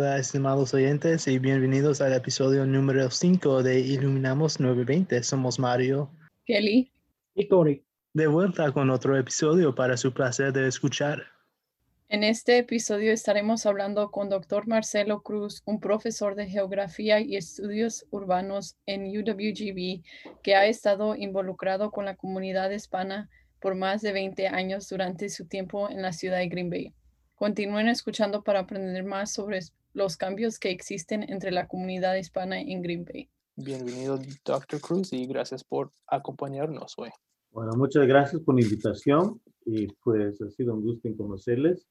Hola, estimados oyentes, y bienvenidos al episodio número 5 de Iluminamos 920. Somos Mario Kelly. Y Cory. De vuelta con otro episodio para su placer de escuchar. En este episodio estaremos hablando con Dr. Marcelo Cruz, un profesor de Geografía y Estudios Urbanos en UWGB que ha estado involucrado con la comunidad hispana por más de 20 años durante su tiempo en la ciudad de Green Bay. Continúen escuchando para aprender más sobre los cambios que existen entre la comunidad hispana en Green Bay. Bienvenido, Dr. Cruz, y gracias por acompañarnos hoy. Bueno, muchas gracias por la invitación y pues ha sido un gusto en conocerles.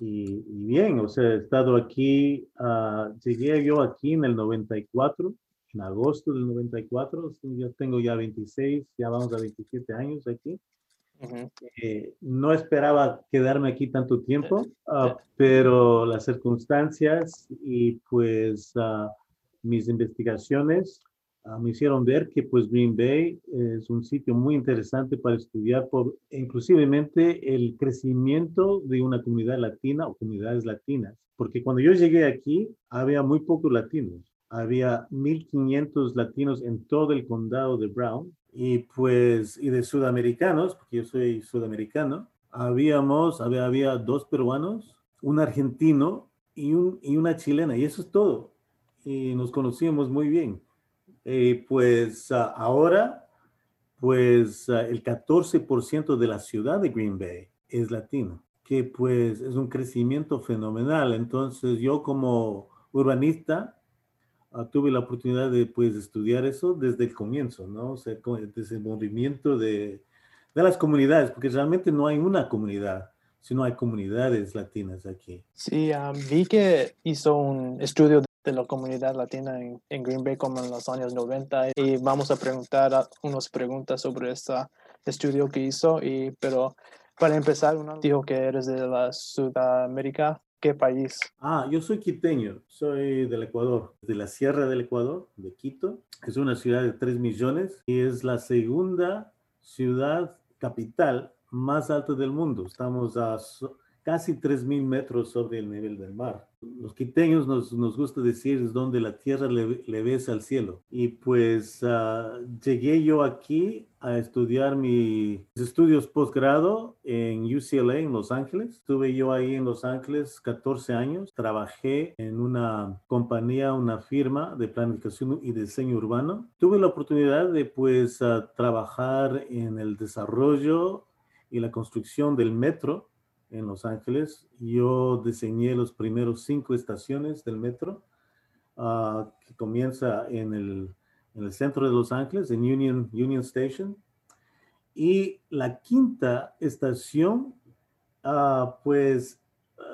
Y, bien, o sea, he estado aquí, uh, llegué yo aquí en el 94, en agosto del 94, yo tengo ya 26, ya vamos a 27 años aquí. Eh, no esperaba quedarme aquí tanto tiempo, uh, pero las circunstancias y pues uh, mis investigaciones uh, me hicieron ver que pues Green Bay es un sitio muy interesante para estudiar por inclusivemente el crecimiento de una comunidad latina o comunidades latinas, porque cuando yo llegué aquí había muy pocos latinos. Había 1.500 latinos en todo el condado de Brown y pues, y de sudamericanos, porque yo soy sudamericano, habíamos, había, había dos peruanos, un argentino y, un, y una chilena, y eso es todo. Y nos conocíamos muy bien. Y pues uh, ahora, pues uh, el 14% de la ciudad de Green Bay es latino, que pues es un crecimiento fenomenal. Entonces yo como urbanista, tuve la oportunidad de pues estudiar eso desde el comienzo, ¿no? O sea, desde el movimiento de, de las comunidades, porque realmente no hay una comunidad, sino hay comunidades latinas aquí. Sí, um, vi que hizo un estudio de la comunidad latina en, en, Green Bay como en los años 90 y vamos a preguntar a, unas preguntas sobre este estudio que hizo, y, pero para empezar, uno dijo que eres de la Sudamérica. ¿Qué país? Ah, yo soy quiteño, soy del Ecuador, de la Sierra del Ecuador, de Quito. Es una ciudad de 3 millones y es la segunda ciudad capital más alta del mundo. Estamos a casi 3.000 metros sobre el nivel del mar. Los quiteños nos, nos gusta decir es donde la tierra le, le besa al cielo. Y pues uh, llegué yo aquí a estudiar mis estudios posgrado en UCLA en Los Ángeles. Estuve yo ahí en Los Ángeles 14 años. Trabajé en una compañía, una firma de planificación y diseño urbano. Tuve la oportunidad de pues uh, trabajar en el desarrollo y la construcción del metro en Los Ángeles. Yo diseñé los primeros cinco estaciones del metro, uh, que comienza en el, en el, centro de Los Ángeles, en Union, Union Station. Y la quinta estación, uh, pues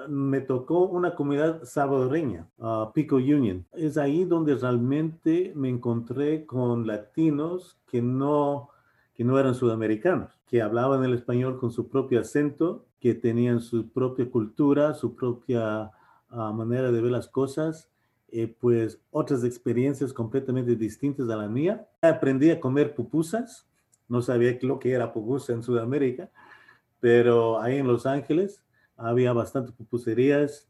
me tocó una comunidad salvadoreña, Pico Union. Es ahí donde realmente me encontré con latinos que no, que no eran sudamericanos, que hablaban el español con su propio acento que tenían su propia cultura, su propia uh, manera de ver las cosas, eh, pues otras experiencias completamente distintas a la mía. Aprendí a comer pupusas, no sabía lo que era pupusa en Sudamérica, pero ahí en Los Ángeles había bastantes pupuserías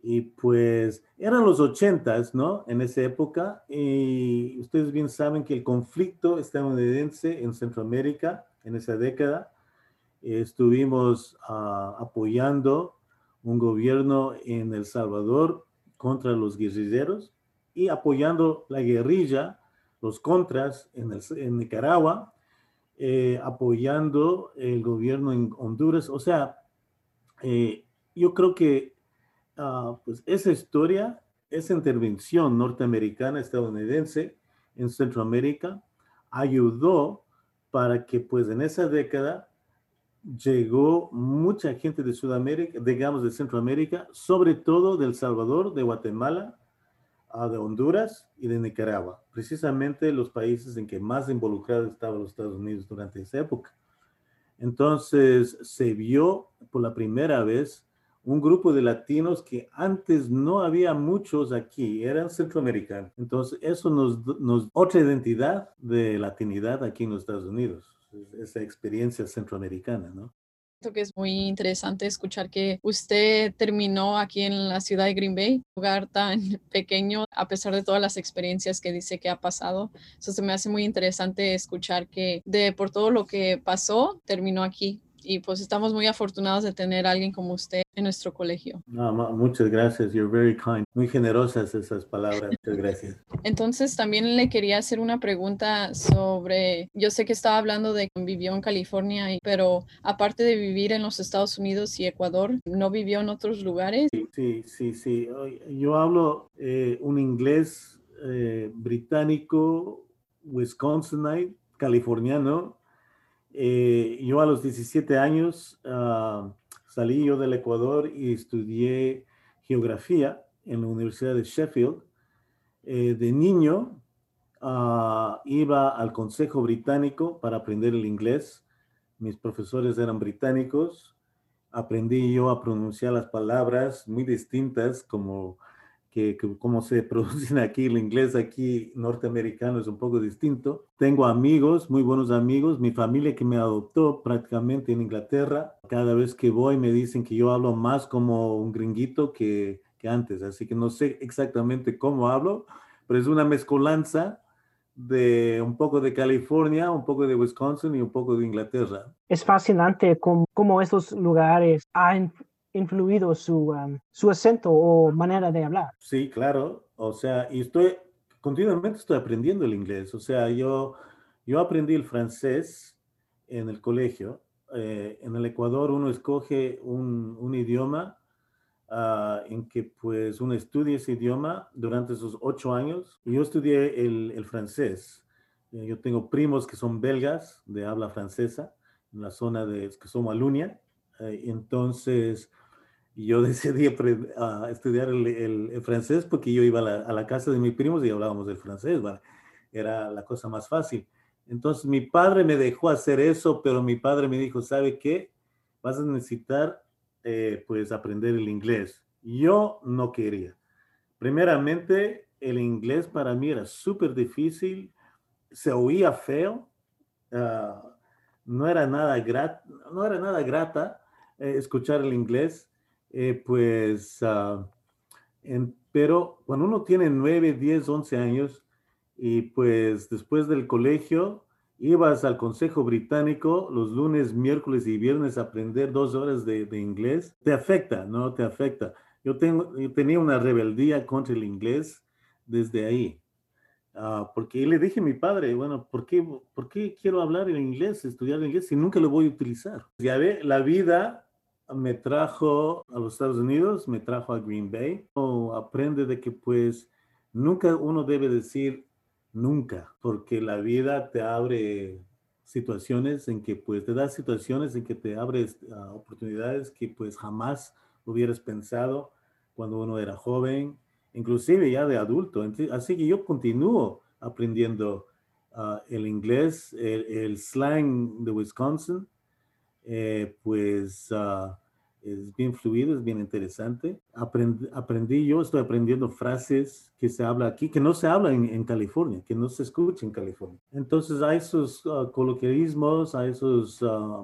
y pues eran los ochentas, ¿no? En esa época y ustedes bien saben que el conflicto estadounidense en Centroamérica en esa década estuvimos uh, apoyando un gobierno en El Salvador contra los guerrilleros y apoyando la guerrilla, los contras en, el, en Nicaragua, eh, apoyando el gobierno en Honduras. O sea, eh, yo creo que uh, pues esa historia, esa intervención norteamericana, estadounidense en Centroamérica, ayudó para que pues en esa década llegó mucha gente de Sudamérica, digamos de Centroamérica, sobre todo de El Salvador, de Guatemala, de Honduras y de Nicaragua, precisamente los países en que más involucrados estaban los Estados Unidos durante esa época. Entonces se vio por la primera vez un grupo de latinos que antes no había muchos aquí, eran centroamericanos. Entonces eso nos, nos otra identidad de latinidad aquí en los Estados Unidos esa experiencia centroamericana, ¿no? que es muy interesante escuchar que usted terminó aquí en la ciudad de Green Bay, un lugar tan pequeño, a pesar de todas las experiencias que dice que ha pasado. Eso se me hace muy interesante escuchar que de por todo lo que pasó, terminó aquí y pues estamos muy afortunados de tener a alguien como usted en nuestro colegio. muchas gracias, you're very kind. Muy generosas esas palabras, muchas gracias. Entonces también le quería hacer una pregunta sobre, yo sé que estaba hablando de que vivió en California, pero aparte de vivir en los Estados Unidos y Ecuador, ¿no vivió en otros lugares? Sí, sí, sí. Yo hablo eh, un inglés eh, británico, wisconsinite, californiano, eh, yo a los 17 años uh, salí yo del Ecuador y estudié geografía en la Universidad de Sheffield. Eh, de niño uh, iba al Consejo Británico para aprender el inglés. Mis profesores eran británicos. Aprendí yo a pronunciar las palabras muy distintas como que, como se producen aquí, el inglés aquí norteamericano es un poco distinto. Tengo amigos, muy buenos amigos, mi familia que me adoptó prácticamente en Inglaterra. Cada vez que voy me dicen que yo hablo más como un gringuito que, que antes, así que no sé exactamente cómo hablo, pero es una mezcolanza de un poco de California, un poco de Wisconsin y un poco de Inglaterra. Es fascinante cómo, cómo lugares han influido su, um, su acento o manera de hablar. Sí, claro. O sea, y estoy, continuamente estoy aprendiendo el inglés. O sea, yo, yo aprendí el francés en el colegio. Eh, en el Ecuador uno escoge un, un idioma uh, en que pues uno estudia ese idioma durante esos ocho años. Yo estudié el, el francés. Eh, yo tengo primos que son belgas de habla francesa en la zona de que son Alunia. Eh, entonces, yo decidí estudiar el, francés porque yo iba a la, casa de mis primos y hablábamos del francés, era la cosa más fácil. Entonces mi padre me dejó hacer eso, pero mi padre me dijo, ¿sabe qué? Vas a necesitar eh, pues aprender el inglés. Yo no quería. Primeramente, el inglés para mí era súper difícil, se oía feo, ah, no, era nada grat, no era nada grata eh, escuchar el inglés eh, pues, uh, en, pero cuando uno tiene 9, 10, 11 años y pues después del colegio ibas al Consejo Británico los lunes, miércoles y viernes a aprender dos horas de, inglés, te afecta, ¿no? Te afecta. Yo, tenía una rebeldía contra el inglés desde ahí. Uh, porque le dije a mi padre, bueno, ¿por qué, ¿por qué quiero hablar en inglés, estudiar inglés si nunca lo voy a utilizar? Ya ve, la vida me trajo a los Estados Unidos, me trajo a Green Bay. O aprende de que pues nunca uno debe decir nunca, porque la vida te abre situaciones en que pues te da situaciones en que te abres uh, oportunidades que pues jamás hubieras pensado cuando uno era joven, inclusive ya de adulto. Así que yo continúo aprendiendo uh, el inglés, el, el, slang de Wisconsin, eh, pues ah, es bien fluido, es bien interesante. aprendí, yo estoy aprendiendo frases que se habla aquí, que no se habla en, California, que no se escucha en California. Entonces hay esos uh, coloquialismos, hay esos ah,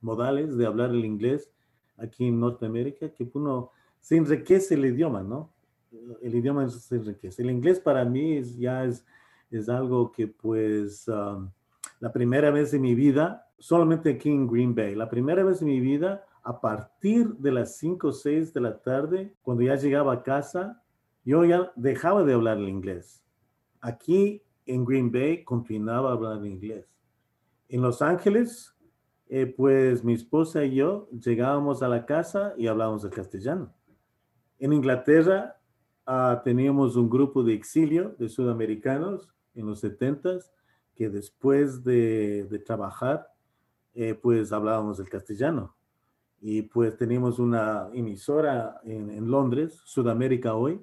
modales de hablar el inglés aquí en Norteamérica, que uno se enriquece el idioma, ¿no? El idioma se enriquece. El inglés para mí ya es, es algo que pues la primera vez en mi vida solamente aquí en Green Bay. La primera vez en mi vida, a partir de las 5 o 6 de la tarde, cuando ya llegaba a casa, yo ya dejaba de hablar el inglés. Aquí en Green Bay continuaba hablando inglés. En Los Ángeles, eh, pues mi esposa y yo llegábamos a la casa y hablábamos el castellano. En Inglaterra ah, teníamos un grupo de exilio de sudamericanos en los 70 que después de, de trabajar eh, pues hablábamos el castellano. Y pues teníamos una emisora en, Londres, Sudamérica Hoy,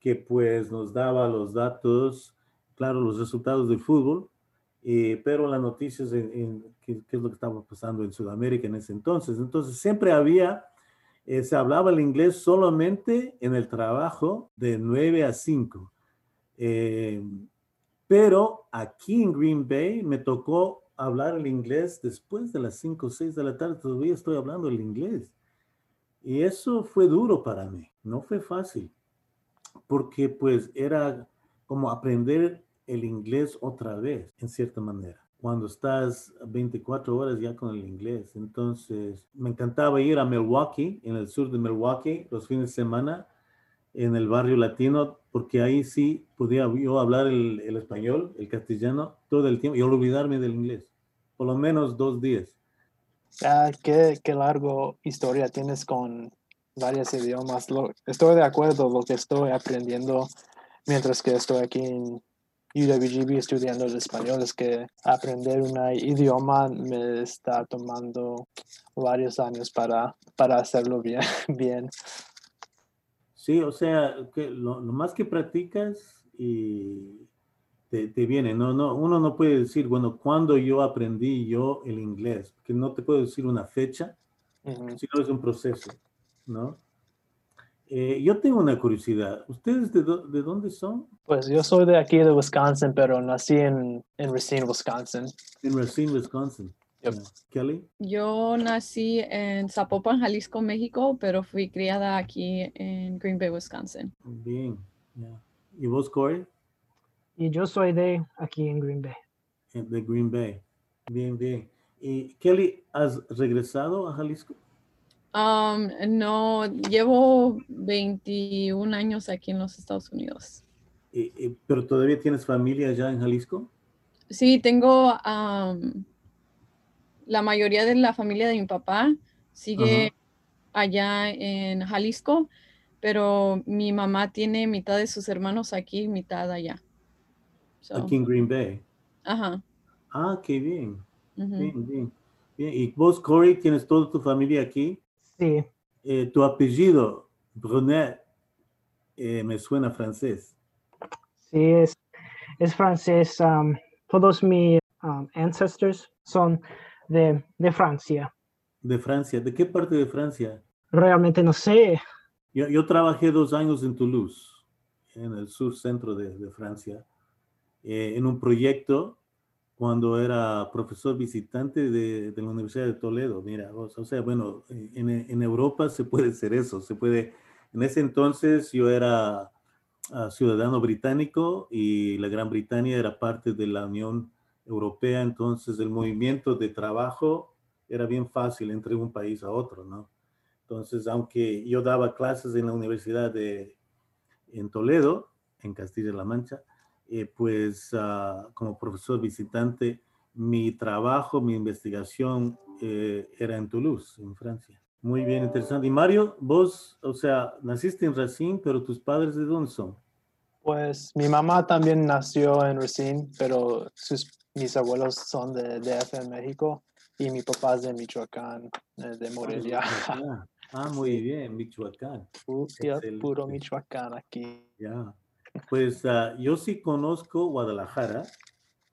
que pues nos daba los datos, claro, los resultados del fútbol, eh, pero las noticias en, qué, es lo que estaba pasando en Sudamérica en ese entonces. Entonces siempre había, eh, se hablaba el inglés solamente en el trabajo de 9 a 5. pero aquí en Green Bay me tocó hablar el inglés después de las 5 o 6 de la tarde, todavía estoy hablando el inglés. Y eso fue duro para mí, no fue fácil, porque pues era como aprender el inglés otra vez, en cierta manera cuando estás 24 horas ya con el inglés. Entonces, me encantaba ir a Milwaukee, en el sur de Milwaukee, los fines de semana, en el barrio latino, porque ahí sí podía yo hablar el, español, el castellano, todo el tiempo y olvidarme del inglés, por lo menos dos días. Ah, qué, qué largo historia tienes con varios idiomas. estoy de acuerdo lo que estoy aprendiendo mientras que estoy aquí en UWGB estudiando el español es que aprender un idioma me está tomando varios años para, para hacerlo bien, bien. Sí, o sea, que lo, más que practicas y te, viene, no, no, uno no puede decir, bueno, cuando yo aprendí yo el inglés, que no te puedo decir una fecha, sino es un proceso, ¿no? Eh, yo tengo una curiosidad. ¿Ustedes de, de, dónde son? Pues yo soy de aquí, de Wisconsin, pero nací en, en Racine, Wisconsin. En Racine, Wisconsin. Kelly. Yo nací en Zapopan, Jalisco, México, pero fui criada aquí en Green Bay, Wisconsin. Bien. ¿Y vos, Corey? Y yo soy de aquí en Green Bay. De Green Bay. Bien, bien. ¿Y Kelly, has regresado a Jalisco? Um, no, llevo 21 años aquí en los Estados Unidos. ¿Pero todavía tienes familia allá en Jalisco? Sí, tengo la mayoría de la familia de mi papá sigue allá en Jalisco, pero mi mamá tiene mitad de sus hermanos aquí mitad allá. Aquí en Green Bay. Ajá. Ah, qué bien. Bien, bien. Bien. ¿Y vos, Corey, tienes toda tu familia aquí? Sí. Eh, tu apellido, Brunet, eh, me suena francés. Sí, es, es francés. Um, todos mis um, ancestors son de, de, Francia. De Francia. ¿De qué parte de Francia? Realmente no sé. Yo, yo trabajé dos años en Toulouse, en el sur centro de, de Francia, eh, en un proyecto cuando era profesor visitante de, de, la Universidad de Toledo. Mira, o, sea, bueno, en, en, Europa se puede hacer eso, se puede. En ese entonces yo era uh, ciudadano británico y la Gran Bretaña era parte de la Unión Europea, entonces el movimiento de trabajo era bien fácil entre un país a otro, ¿no? Entonces, aunque yo daba clases en la Universidad de en Toledo, en Castilla-La Mancha, eh, pues ah, como profesor visitante, mi trabajo, mi investigación eh, era en Toulouse, en Francia. Muy bien, interesante. Y Mario, vos, o sea, naciste en Racine, pero tus padres de dónde son? Pues mi mamá también nació en Racine, pero sus, mis abuelos son de DF en México y mi papá es de Michoacán, eh, de Morelia. Ah, muy bien, Michoacán. puro Michoacán aquí. Ya. Pues ah, yo sí conozco Guadalajara,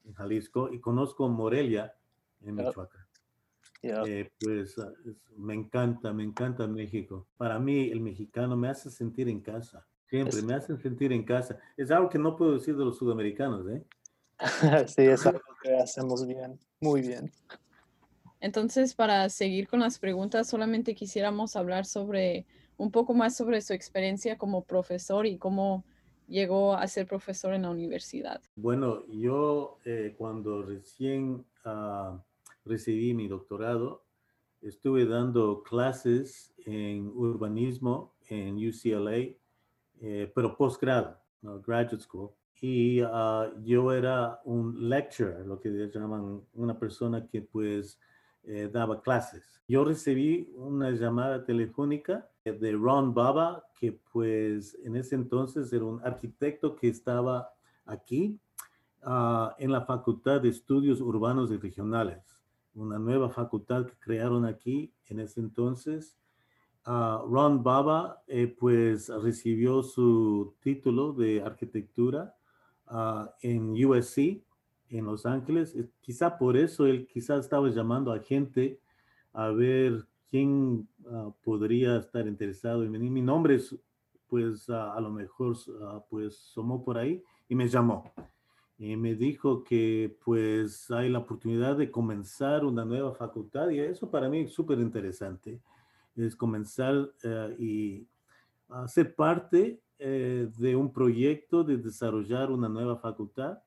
en Jalisco, y conozco Morelia, en Michoacán. Eh, pues ah, me encanta, me encanta México. Para mí el mexicano me hace sentir en casa. Siempre me hace sentir en casa. Es algo que no puedo decir de los sudamericanos, ¿eh? sí, es algo que hacemos bien, muy bien. Entonces, para seguir con las preguntas, solamente quisiéramos hablar sobre un poco más sobre su experiencia como profesor y cómo llegó a ser profesor en la universidad? Bueno, yo eh, cuando recién ah, recibí mi doctorado, estuve dando clases en urbanismo en UCLA, eh, pero posgrado, ¿no? graduate school. Y ah, yo era un lecturer, lo que llaman una persona que pues eh, daba clases. Yo recibí una llamada telefónica de Ron Baba, que pues en ese entonces era un arquitecto que estaba aquí ah, en la Facultad de Estudios Urbanos y Regionales, una nueva facultad que crearon aquí en ese entonces. Ah, Ron Baba eh, pues recibió su título de arquitectura ah, en USC en Los Ángeles. Quizá por eso él quizá estaba llamando a gente a ver quién ah, podría estar interesado en venir. Mi nombre es, pues a lo mejor, uh, pues somó por ahí y me llamó. y me dijo que pues hay la oportunidad de comenzar una nueva facultad y eso para mí es súper interesante, es comenzar eh, y ser parte eh, de un proyecto de desarrollar una nueva facultad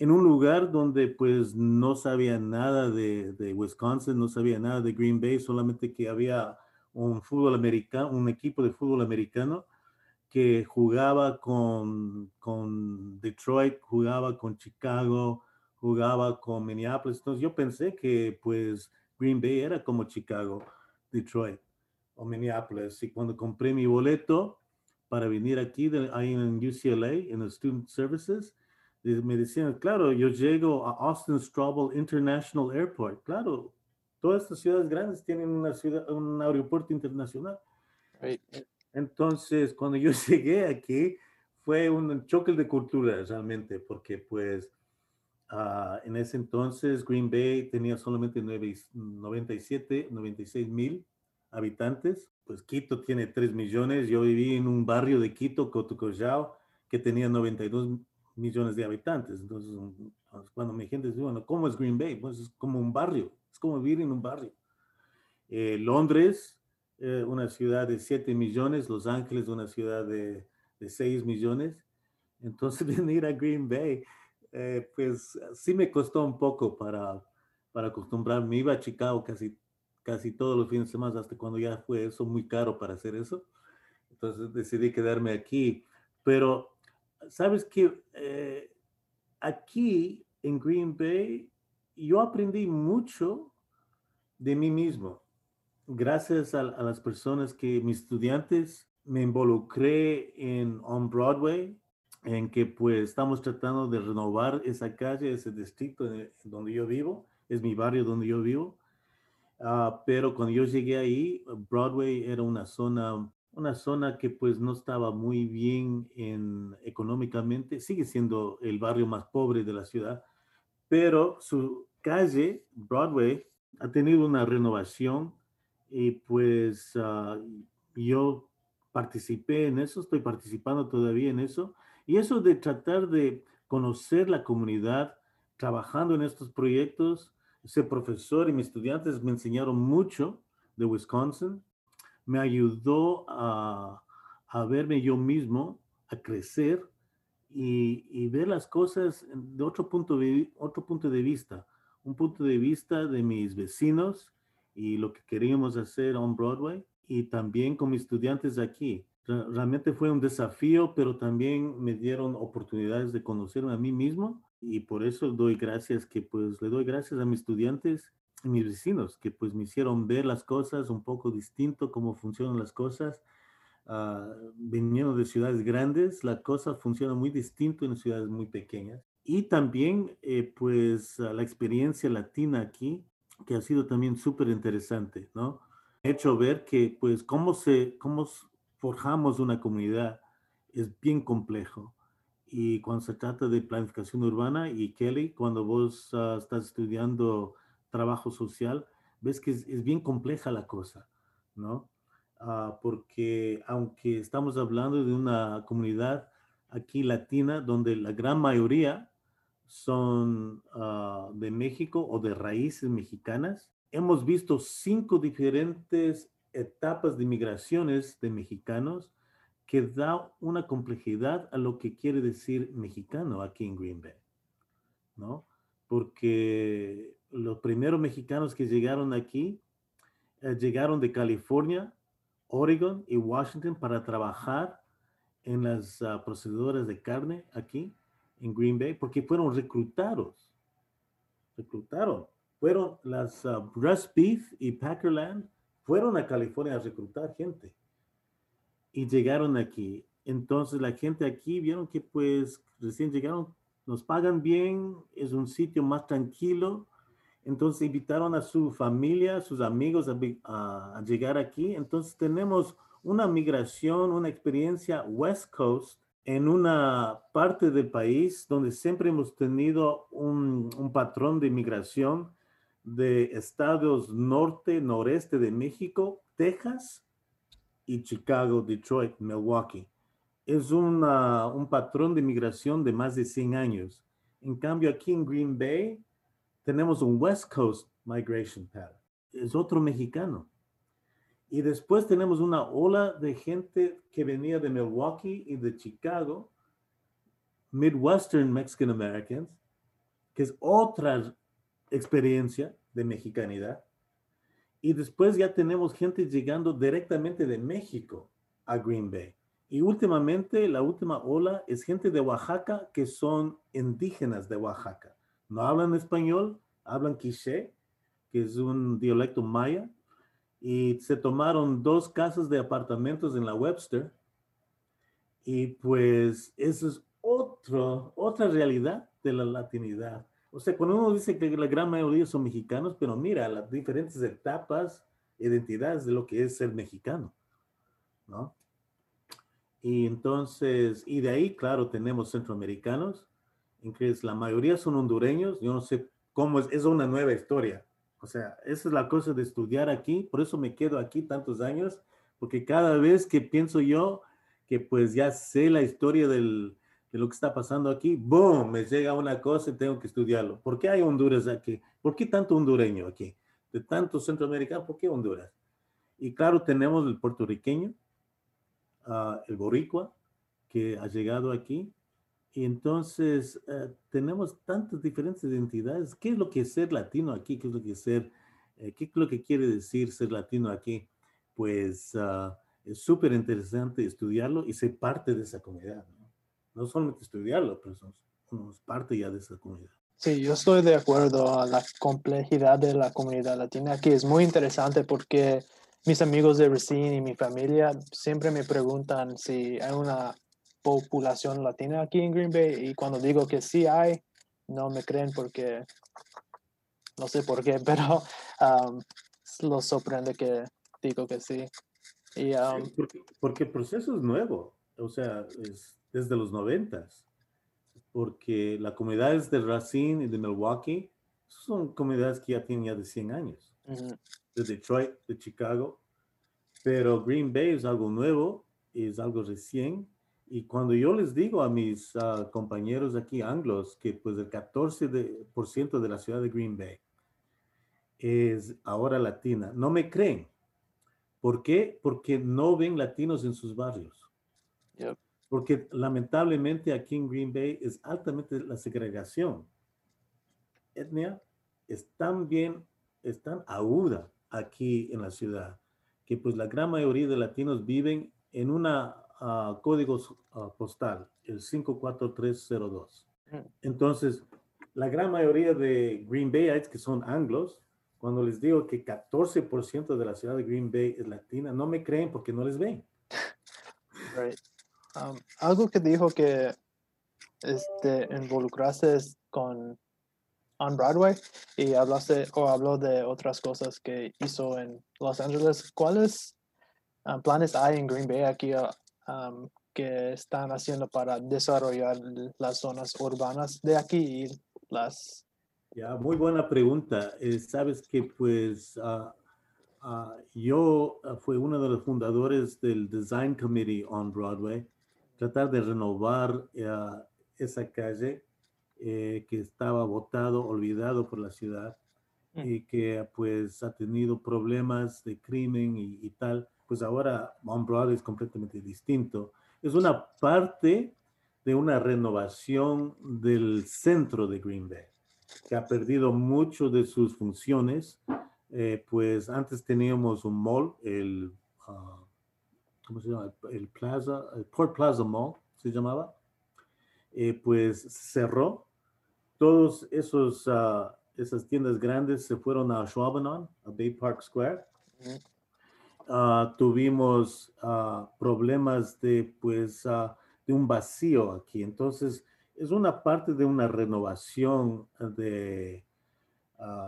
en un lugar donde pues no sabía nada de, Wisconsin, no sabía nada de Green Bay, solamente que había un fútbol americano, un equipo de fútbol americano que jugaba con, con Detroit, jugaba con Chicago, jugaba con Minneapolis. Entonces yo pensé que pues Green Bay era como Chicago, Detroit o Minneapolis. Y cuando compré mi boleto para venir aquí de, ahí en UCLA, en los Student Services, me decían, claro, yo llego a Austin Straubel International Airport. Claro, todas estas ciudades grandes tienen una ciudad, un aeropuerto internacional. Entonces, cuando yo llegué aquí, fue un choque de cultura realmente, porque pues uh, en ese entonces Green Bay tenía solamente 97, 96 mil habitantes. Pues Quito tiene 3 millones. Yo viví en un barrio de Quito, Cotocollao, que tenía 92 millones de habitantes. Entonces, cuando mi gente dice, bueno, ¿cómo es Green Bay? Pues es como un barrio, es como vivir en un barrio. Eh, Londres eh, una ciudad de 7 millones, Los Ángeles una ciudad de, de 6 millones. Entonces venir a Green Bay, eh, pues sí me costó un poco para, para acostumbrarme. Iba a Chicago casi, casi todos los fines de semana, hasta cuando ya fue eso muy caro para hacer eso. Entonces decidí quedarme aquí. Pero, ¿sabes qué? Eh, aquí en Green Bay, yo aprendí mucho de mí mismo gracias a, las personas que mis estudiantes me involucré en On Broadway, en que pues estamos tratando de renovar esa calle, ese distrito donde yo vivo, es mi barrio donde yo vivo. Ah, pero cuando yo llegué ahí, Broadway era una zona, una zona que pues no estaba muy bien en, económicamente, sigue siendo el barrio más pobre de la ciudad, pero su calle, Broadway, ha tenido una renovación y pues ah, yo participé en eso, estoy participando todavía en eso. Y eso de tratar de conocer la comunidad, trabajando en estos proyectos, ese profesor y mis estudiantes me enseñaron mucho de Wisconsin, me ayudó a, a verme yo mismo, a crecer y, y, ver las cosas de otro punto de, otro punto de vista, un punto de vista de mis vecinos, y lo que queríamos hacer on Broadway y también con mis estudiantes aquí. Realmente fue un desafío, pero también me dieron oportunidades de conocerme a mí mismo y por eso doy gracias que pues le doy gracias a mis estudiantes mis vecinos que pues me hicieron ver las cosas un poco distinto, cómo funcionan las cosas. Uh, viniendo de ciudades grandes, la cosa funciona muy distinto en ciudades muy pequeñas. Y también, eh, pues, la experiencia latina aquí que ha sido también súper interesante, ¿no? He hecho ver que, pues, cómo, se, cómo forjamos una comunidad es bien complejo. Y cuando se trata de planificación urbana, y Kelly, cuando vos ah, estás estudiando trabajo social, ves que es, bien compleja la cosa, ¿no? Ah, porque aunque estamos hablando de una comunidad aquí latina, donde la gran mayoría son ah, de México o de raíces mexicanas. Hemos visto cinco diferentes etapas de migraciones de mexicanos que da una complejidad a lo que quiere decir mexicano aquí en Green Bay, ¿no? Porque los primeros mexicanos que llegaron aquí eh, llegaron de California, Oregon y Washington para trabajar en las uh, procededoras de carne aquí en Green Bay porque fueron reclutados. Reclutaron. Fueron las uh, Breast Beef y Packerland, fueron a California a reclutar gente y llegaron aquí. Entonces la gente aquí vieron que pues recién llegaron, nos pagan bien, es un sitio más tranquilo. Entonces invitaron a su familia, sus amigos a, llegar aquí. Entonces tenemos una migración, una experiencia West Coast en una parte del país donde siempre hemos tenido un, patrón de inmigración de estados norte, noreste de México, Texas y Chicago, Detroit, Milwaukee. Es un patrón de inmigración de más de 100 años. En cambio, aquí en Green Bay tenemos un West Coast Migration Pattern. Es otro mexicano. Y después tenemos una ola de gente que venía de Milwaukee y de Chicago, Midwestern Mexican Americans, que es otra experiencia de mexicanidad. Y después ya tenemos gente llegando directamente de México a Green Bay. Y últimamente, la última ola es gente de Oaxaca que son indígenas de Oaxaca. No hablan español, hablan quiché, que es un dialecto maya. Y se tomaron dos casas de apartamentos en la Webster. Y pues eso es otro, otra realidad de la latinidad. O sea, cuando uno dice que la gran mayoría son mexicanos, pero mira las diferentes etapas, identidades de lo que es ser mexicano, ¿no? Y entonces, y de ahí, claro, tenemos centroamericanos, en que la mayoría son hondureños. Yo no sé cómo es, es una nueva historia. O sea, esa es la cosa de estudiar aquí, por eso me quedo aquí tantos años, porque cada vez que pienso yo que pues ya sé la historia del, de lo que está pasando aquí, ¡boom! Me llega una cosa y tengo que estudiarlo. ¿Por qué hay Honduras aquí? ¿Por qué tanto hondureño aquí? De tanto centroamericano, ¿por qué Honduras? Y claro, tenemos el puertorriqueño, uh, el boricua, que ha llegado aquí. Y entonces uh, tenemos tantas diferentes identidades. ¿Qué es lo que es ser latino aquí? ¿Qué es lo que es ser, eh, qué es lo que quiere decir ser latino aquí? Pues uh, es súper interesante estudiarlo y ser parte de esa comunidad. ¿no? no solamente estudiarlo, pero somos, somos, parte ya de esa comunidad. Sí, yo estoy de acuerdo a la complejidad de la comunidad latina, que es muy interesante porque mis amigos de Racine y mi familia siempre me preguntan si hay una población latina aquí en Green Bay y cuando digo que sí hay, no me creen porque no sé por qué, pero um, los sorprende que digo que sí. Y, um, sí porque, porque, el proceso es nuevo, o sea, es desde los noventas, porque las comunidades de Racine y de Milwaukee son comunidades que ya tienen ya de 100 años, uh -huh. de Detroit, de Chicago, pero Green Bay es algo nuevo, es algo recién, y cuando yo les digo a mis uh, compañeros aquí anglos que pues el 14% de, por ciento de la ciudad de Green Bay es ahora latina, no me creen. ¿Por qué? Porque no ven latinos en sus barrios. Yep porque lamentablemente aquí en Green Bay es altamente la segregación. Etnia es tan bien, es tan aguda aquí en la ciudad, que pues la gran mayoría de latinos viven en una uh, código uh, postal, el 54302. Entonces, la gran mayoría de Green Bayites que son anglos, cuando les digo que 14% de la ciudad de Green Bay es latina, no me creen porque no les ven. Right. Um, algo que dijo que este, involucraste con On Broadway y hablaste o habló de otras cosas que hizo en Los Ángeles. ¿Cuáles um, planes hay en Green Bay aquí um, que están haciendo para desarrollar las zonas urbanas de aquí y las... Ya, muy buena pregunta. Eh, Sabes que pues uh, uh, yo uh, fui uno de los fundadores del Design Committee on Broadway tratar de renovar uh, esa calle eh, que estaba botado, olvidado por la ciudad mm. y que pues ha tenido problemas de crimen y, y tal, pues ahora Mount Broadway es completamente distinto. Es una parte de una renovación del centro de Green Bay, que ha perdido mucho de sus funciones. Eh, pues antes teníamos un mall, el uh, ¿cómo se llama? El Plaza, el Port Plaza Mall se llamaba, eh, pues cerró. Todos esos, uh, esas tiendas grandes se fueron a Schwabenon, a Bay Park Square. Uh, tuvimos uh, problemas de, pues, de un vacío aquí. Entonces, es una parte de una renovación de,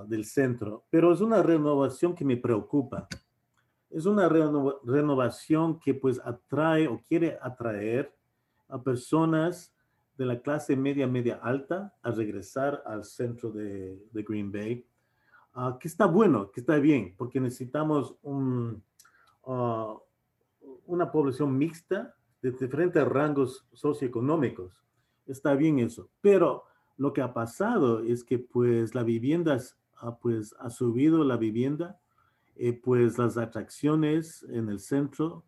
del centro, pero es una renovación que me preocupa es una reno renovación que pues atrae o quiere atraer a personas de la clase media, media alta a regresar al centro de, de Green Bay, uh, que está bueno, que está bien, porque necesitamos un, una población mixta de diferentes rangos socioeconómicos. Está bien eso, pero lo que ha pasado es que pues la vivienda ha, pues, ha subido la vivienda, eh, pues las atracciones en el centro,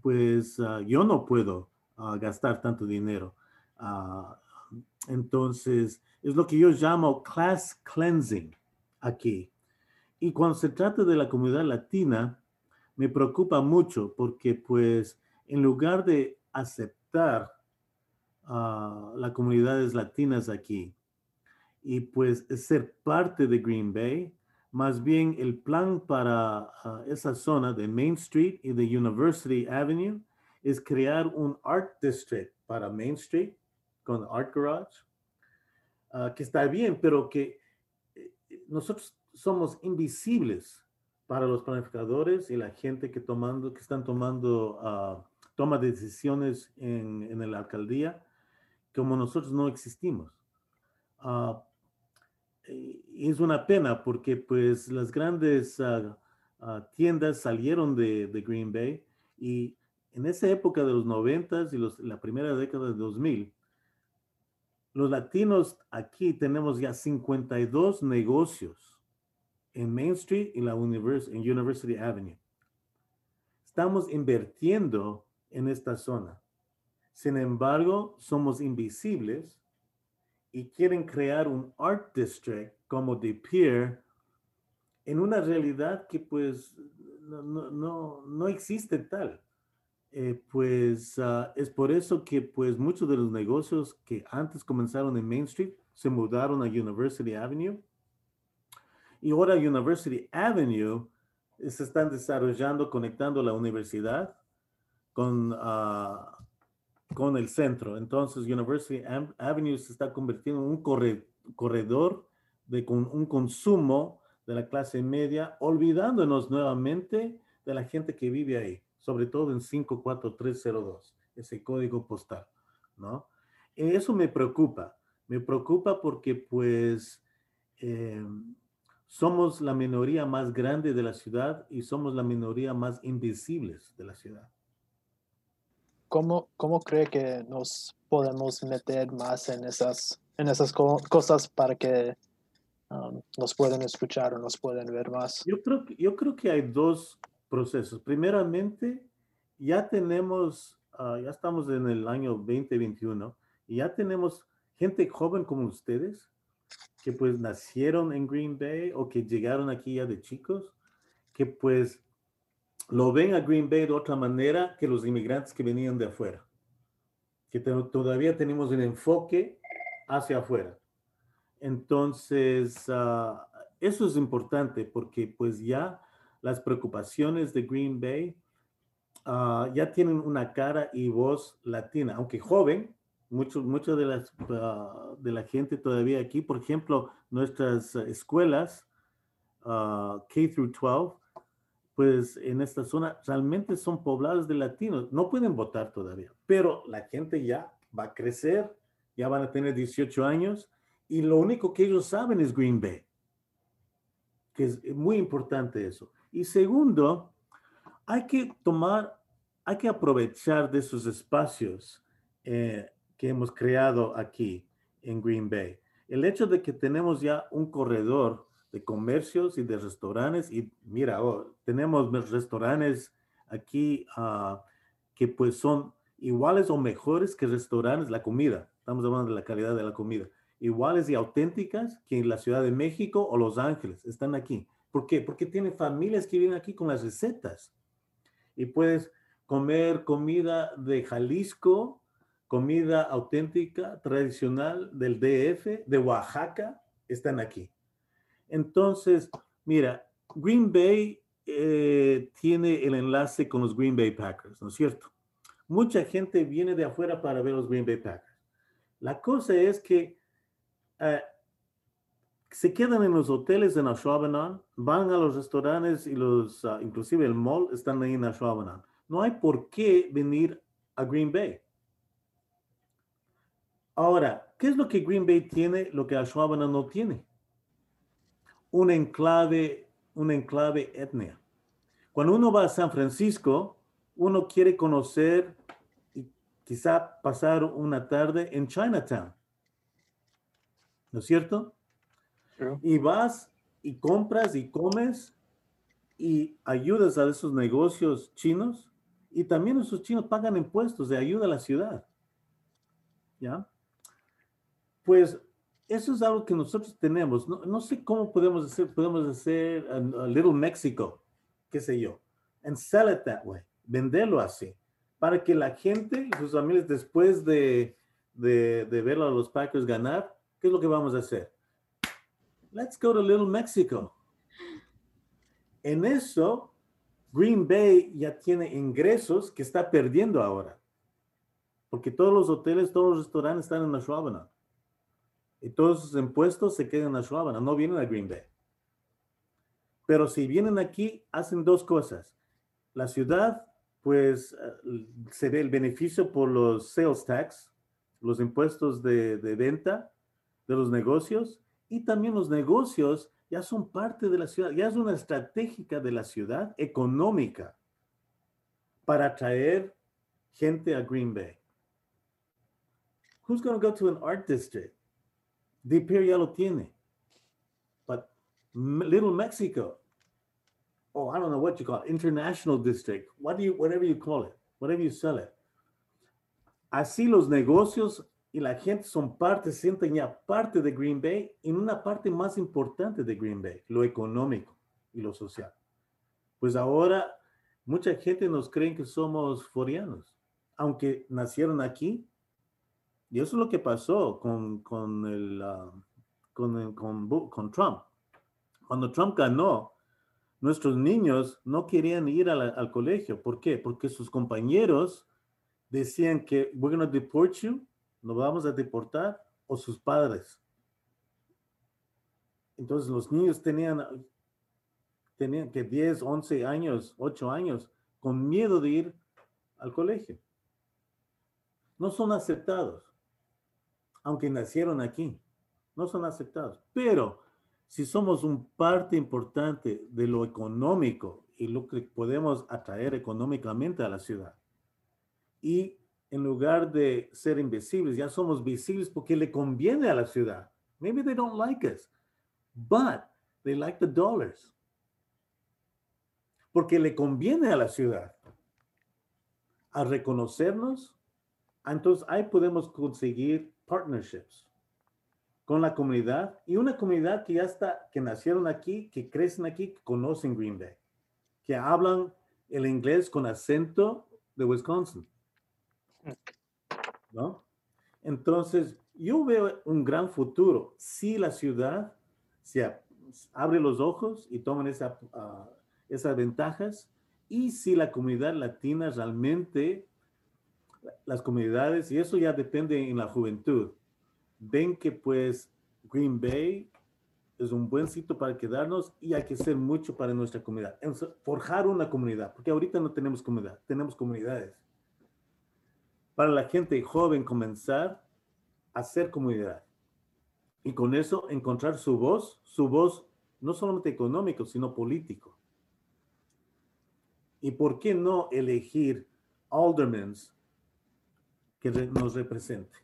pues ah, yo no puedo ah, gastar tanto dinero. Ah, entonces, es lo que yo llamo class cleansing aquí. Y cuando se trata de la comunidad latina, me preocupa mucho porque pues en lugar de aceptar a las comunidades latinas aquí y pues ser parte de Green Bay, más bien el plan para ah, esa zona de Main Street y de University Avenue es crear un art district para Main Street con Art Garage, ah, que está bien, pero que eh, nosotros somos invisibles para los planificadores y la gente que, tomando, que están tomando uh, toma de decisiones en, en, la alcaldía, como nosotros no existimos. Uh, es una pena porque pues las grandes uh, tiendas salieron de, de, Green Bay y en esa época de los 90 y los, la primera década de 2000, los latinos aquí tenemos ya 52 negocios en Main Street y la en University Avenue. Estamos invirtiendo en esta zona. Sin embargo, somos invisibles y quieren crear un art district como The Pier en una realidad que pues no, no, no, existe tal. Eh, pues ah, es por eso que pues muchos de los negocios que antes comenzaron en Main Street se mudaron a University Avenue y ahora University Avenue se están desarrollando, conectando la universidad con, ah, con el centro. Entonces, University Avenue se está convirtiendo en un corredor de con un consumo de la clase media, olvidándonos nuevamente de la gente que vive ahí, sobre todo en 54302, ese código postal, ¿no? Eso me preocupa, me preocupa porque pues eh, somos la minoría más grande de la ciudad y somos la minoría más invisibles de la ciudad. ¿Cómo, cómo cree que nos podemos meter más en esas, en esas cosas para que um, nos puedan escuchar o nos puedan ver más? Yo creo, yo creo que hay dos procesos. Primeramente, ya tenemos, ah, ya estamos en el año 2021 y ya tenemos gente joven como ustedes que pues nacieron en Green Bay o que llegaron aquí ya de chicos, que pues lo ven a Green Bay de otra manera que los inmigrantes que venían de afuera, que todavía tenemos un enfoque hacia afuera. Entonces, ah, eso es importante porque pues ya las preocupaciones de Green Bay ah, ya tienen una cara y voz latina, aunque joven, mucho, mucho de, las, ah, de la gente todavía aquí, por ejemplo, nuestras escuelas uh, K through 12, pues en esta zona realmente son pobladas de latinos. No pueden votar todavía, pero la gente ya va a crecer, ya van a tener 18 años y lo único que ellos saben es Green Bay, que es muy importante eso. Y segundo, hay que tomar, hay que aprovechar de esos espacios eh, que hemos creado aquí en Green Bay. El hecho de que tenemos ya un corredor de comercios y de restaurantes, y mira, oh, tenemos restaurantes aquí uh, que pues son iguales o mejores que restaurantes, la comida, estamos hablando de la calidad de la comida, iguales y auténticas que en la Ciudad de México o Los Ángeles, están aquí. ¿Por qué? Porque tienen familias que vienen aquí con las recetas y puedes comer comida de Jalisco, comida auténtica, tradicional del DF, de Oaxaca, están aquí. Entonces, mira, Green Bay eh, tiene el enlace con los Green Bay Packers, ¿no es cierto? Mucha gente viene de afuera para ver los Green Bay Packers. La cosa es que eh, se quedan en los hoteles en Ashwaubenon, van a los restaurantes y los, ah, inclusive el mall, están ahí en Ashwaubenon. No hay por qué venir a Green Bay. Ahora, ¿qué es lo que Green Bay tiene, lo que Ashwaubenon no tiene? Un enclave, un enclave etnia. Cuando uno va a San Francisco, uno quiere conocer y quizá pasar una tarde en Chinatown. ¿no es cierto? True. Y vas y compras y comes y ayudas a esos negocios chinos y también esos chinos pagan impuestos de ayuda a la ciudad. ¿Ya? Pues eso es algo que nosotros tenemos. No, sé cómo podemos hacer, podemos hacer a, Little Mexico, qué sé yo, and sell it that way, venderlo así, para que la gente y sus familias después de, de, de ver a los Packers ganar, ¿qué es lo que vamos a hacer? Let's go to Little Mexico. En eso, Green Bay ya tiene ingresos que está perdiendo ahora. Porque todos los hoteles, todos los restaurantes están en Ashwaubenon. Y todos sus impuestos se quedan en Ashwaubenon, no vienen a Green Bay. Pero si vienen aquí, hacen dos cosas. La ciudad, pues, eh, se ve el beneficio por los sales tax, los impuestos de, de venta de los negocios, y también los negocios ya son parte de la ciudad, ya es una estratégica de la ciudad económica para atraer gente a Green Bay. Who's going to go to an art district? De Pier ya lo tiene. But Little Mexico, oh, I don't know what you call it, international district, what you, whatever you call it, whatever you sell it. Así los negocios y la gente son parte, sienten ya parte de Green Bay en una parte más importante de Green Bay, lo económico y lo social. Pues ahora mucha gente nos cree que somos forianos, aunque nacieron aquí. Y eso es lo que pasó con, con, el, ah, con, con Trump. Cuando Trump ganó, nuestros niños no querían ir al colegio. ¿Por qué? Porque sus compañeros decían que we're going deport you, nos vamos a deportar, o sus padres. Entonces los niños tenían, tenían que 10, 11 años, 8 años, con miedo de ir al colegio. No son aceptados, aunque nacieron aquí, no son aceptados. Pero si somos un parte importante de lo económico y lo que podemos atraer económicamente a la ciudad, y en lugar de ser invisibles, ya somos visibles porque le conviene a la ciudad. Maybe they don't like us, but they like the dollars. Porque le conviene a la ciudad. A reconocernos, entonces ahí podemos conseguir partnerships con la comunidad y una comunidad que ya está, que nacieron aquí, que crecen aquí, que conocen Green Bay, que hablan el inglés con acento de Wisconsin. ¿no? Entonces, yo veo un gran futuro si la ciudad se abre los ojos y toman esa, ah, esas ventajas y si la comunidad latina realmente, las comunidades, y eso ya depende en la juventud, ven que pues Green Bay es un buen sitio para quedarnos y hay que hacer mucho para nuestra comunidad. Forjar una comunidad, porque ahorita no tenemos comunidad, tenemos comunidades para la gente joven comenzar a hacer comunidad. Y con eso encontrar su voz, su voz no solamente económico, sino político. ¿Y por qué no elegir aldermans que nos represente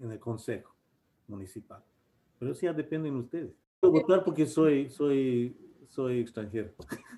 en el consejo municipal? Pero eso ya depende de ustedes. Puedo votar porque soy, soy, soy extranjero.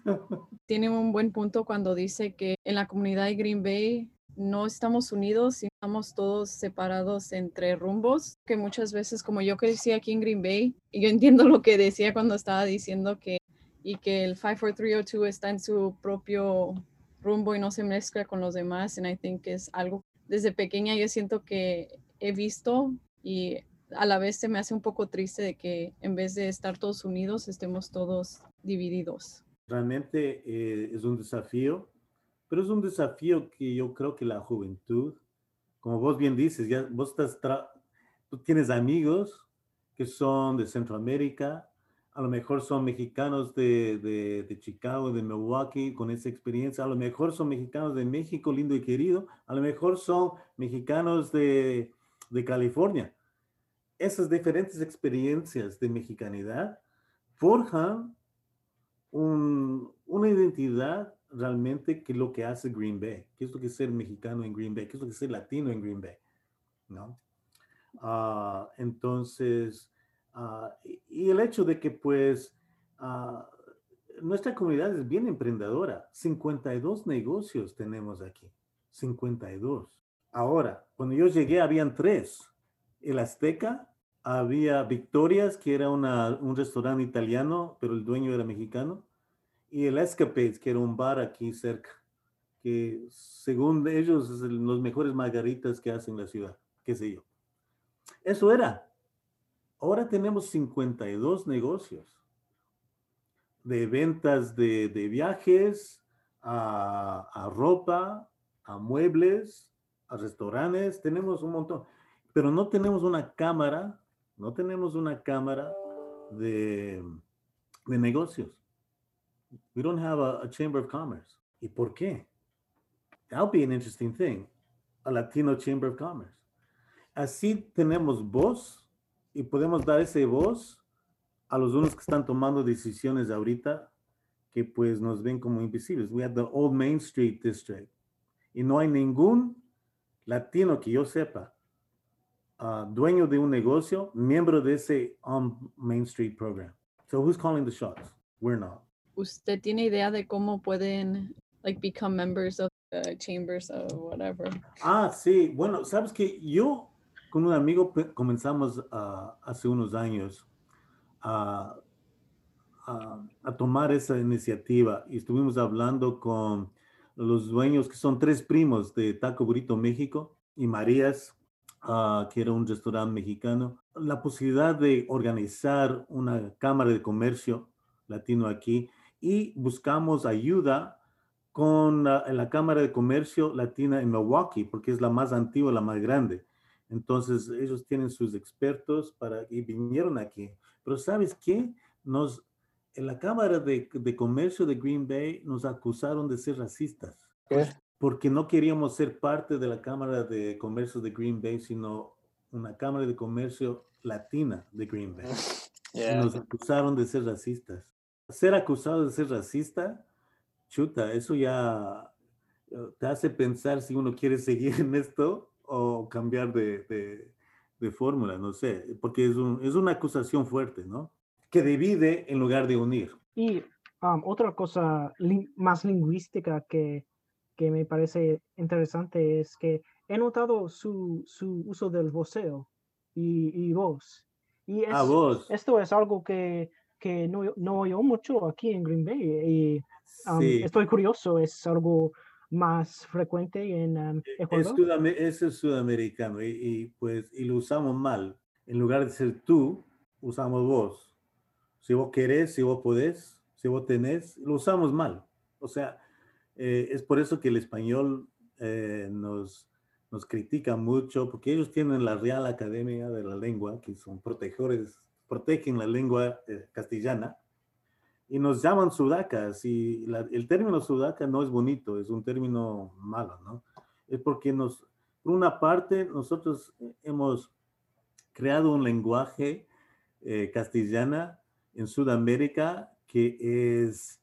Tiene un buen punto cuando dice que en la comunidad de Green Bay no estamos unidos, sino estamos todos separados entre rumbos, que muchas veces como yo crecí aquí en Green Bay, y yo entiendo lo que decía cuando estaba diciendo que y que el 54302 está en su propio rumbo y no se mezcla con los demás, and I think es algo desde pequeña yo siento que he visto y a la vez se me hace un poco triste de que en vez de estar todos unidos estemos todos divididos. Realmente eh, es un desafío, pero es un desafío que yo creo que la juventud, como vos bien dices, ya vos estás, tú tienes amigos que son de Centroamérica, a lo mejor son mexicanos de, de, de Chicago, de Milwaukee, con esa experiencia, a lo mejor son mexicanos de México, lindo y querido, a lo mejor son mexicanos de, de California. Esas diferentes experiencias de mexicanidad forjan un- una identidad realmente que es lo que hace Green Bay, qué es lo que es ser mexicano en Green Bay, qué es lo que es ser latino en Green Bay, ¿no? Ah, entonces, Ah, y, el hecho de que pues ah, nuestra comunidad es bien emprendedora. 52 negocios tenemos aquí. 52. Ahora, cuando yo llegué habían tres. El Azteca, había Victorias, que era una- un restaurante italiano, pero el dueño era mexicano, y el Escapades, que era un bar aquí cerca, que según ellos es los mejores margaritas que hacen en la ciudad, qué sé yo. Eso era. Ahora tenemos 52 negocios de ventas de, de viajes, a, a ropa, a muebles, a restaurantes, tenemos un montón, pero no tenemos una cámara, no tenemos una cámara de, de negocios. We don't have a, a chamber of commerce. ¿Y por qué? That'll be an interesting thing. A Latino Chamber of Commerce. Así tenemos voz y podemos dar ese voz a los unos que están tomando decisiones ahorita que pues nos ven como invisibles. We have the Old Main Street District y no hay ningún latino que yo sepa ah, dueño de un negocio, miembro de ese On Main Street program. So who's calling the shots? We're not. ¿Usted tiene idea de cómo pueden like become members of the chambers or whatever? Ah, sí. Bueno, sabes que yo con un amigo comenzamos hace unos años a, tomar esa iniciativa y estuvimos hablando con los dueños que son tres primos de Taco Burrito México y Marías, ah, que era un restaurante mexicano, la posibilidad de organizar una cámara de comercio latino aquí y buscamos ayuda con la Cámara de Comercio Latina en Milwaukee, porque es la más antigua, la más grande. Entonces, ellos tienen sus expertos para, y vinieron aquí. Pero ¿sabes qué? Nos, en la Cámara de, de Comercio de Green Bay nos acusaron de ser racistas, ¿Qué? porque no queríamos ser parte de la Cámara de Comercio de Green Bay, sino una Cámara de Comercio Latina de Green Bay. Yeah. Nos acusaron de ser racistas. Ser acusado de ser racista, chuta, eso ya eh, te hace pensar si uno quiere seguir en esto o cambiar de, de- de fórmula, no sé, porque es, un- es una acusación fuerte, ¿no? Que divide en lugar de unir. Y um, otra cosa lin- más lingüística que, que me parece interesante es que he notado su, su uso del voceo y, y voz. Y A es- vos. esto es algo que, que no, no oigo mucho aquí en Green Bay y um, Sí. estoy curioso, es algo más frecuente en um, Es Ecuador. sudame- ese es sudamericano y, y, pues y lo usamos mal. En lugar de ser tú, usamos vos. Si vos querés, si vos podés, si vos tenés, lo usamos mal. O sea, eh, es por eso que el español eh, nos, nos critica mucho, porque ellos tienen la Real Academia de la Lengua, que son protegores, protegen la lengua eh, castellana, y nos llaman sudacas, y la- el término sudaca no es bonito, es un término malo, ¿no? Es porque nos, por una parte, nosotros hemos creado un lenguaje eh, castellana en Sudamérica que es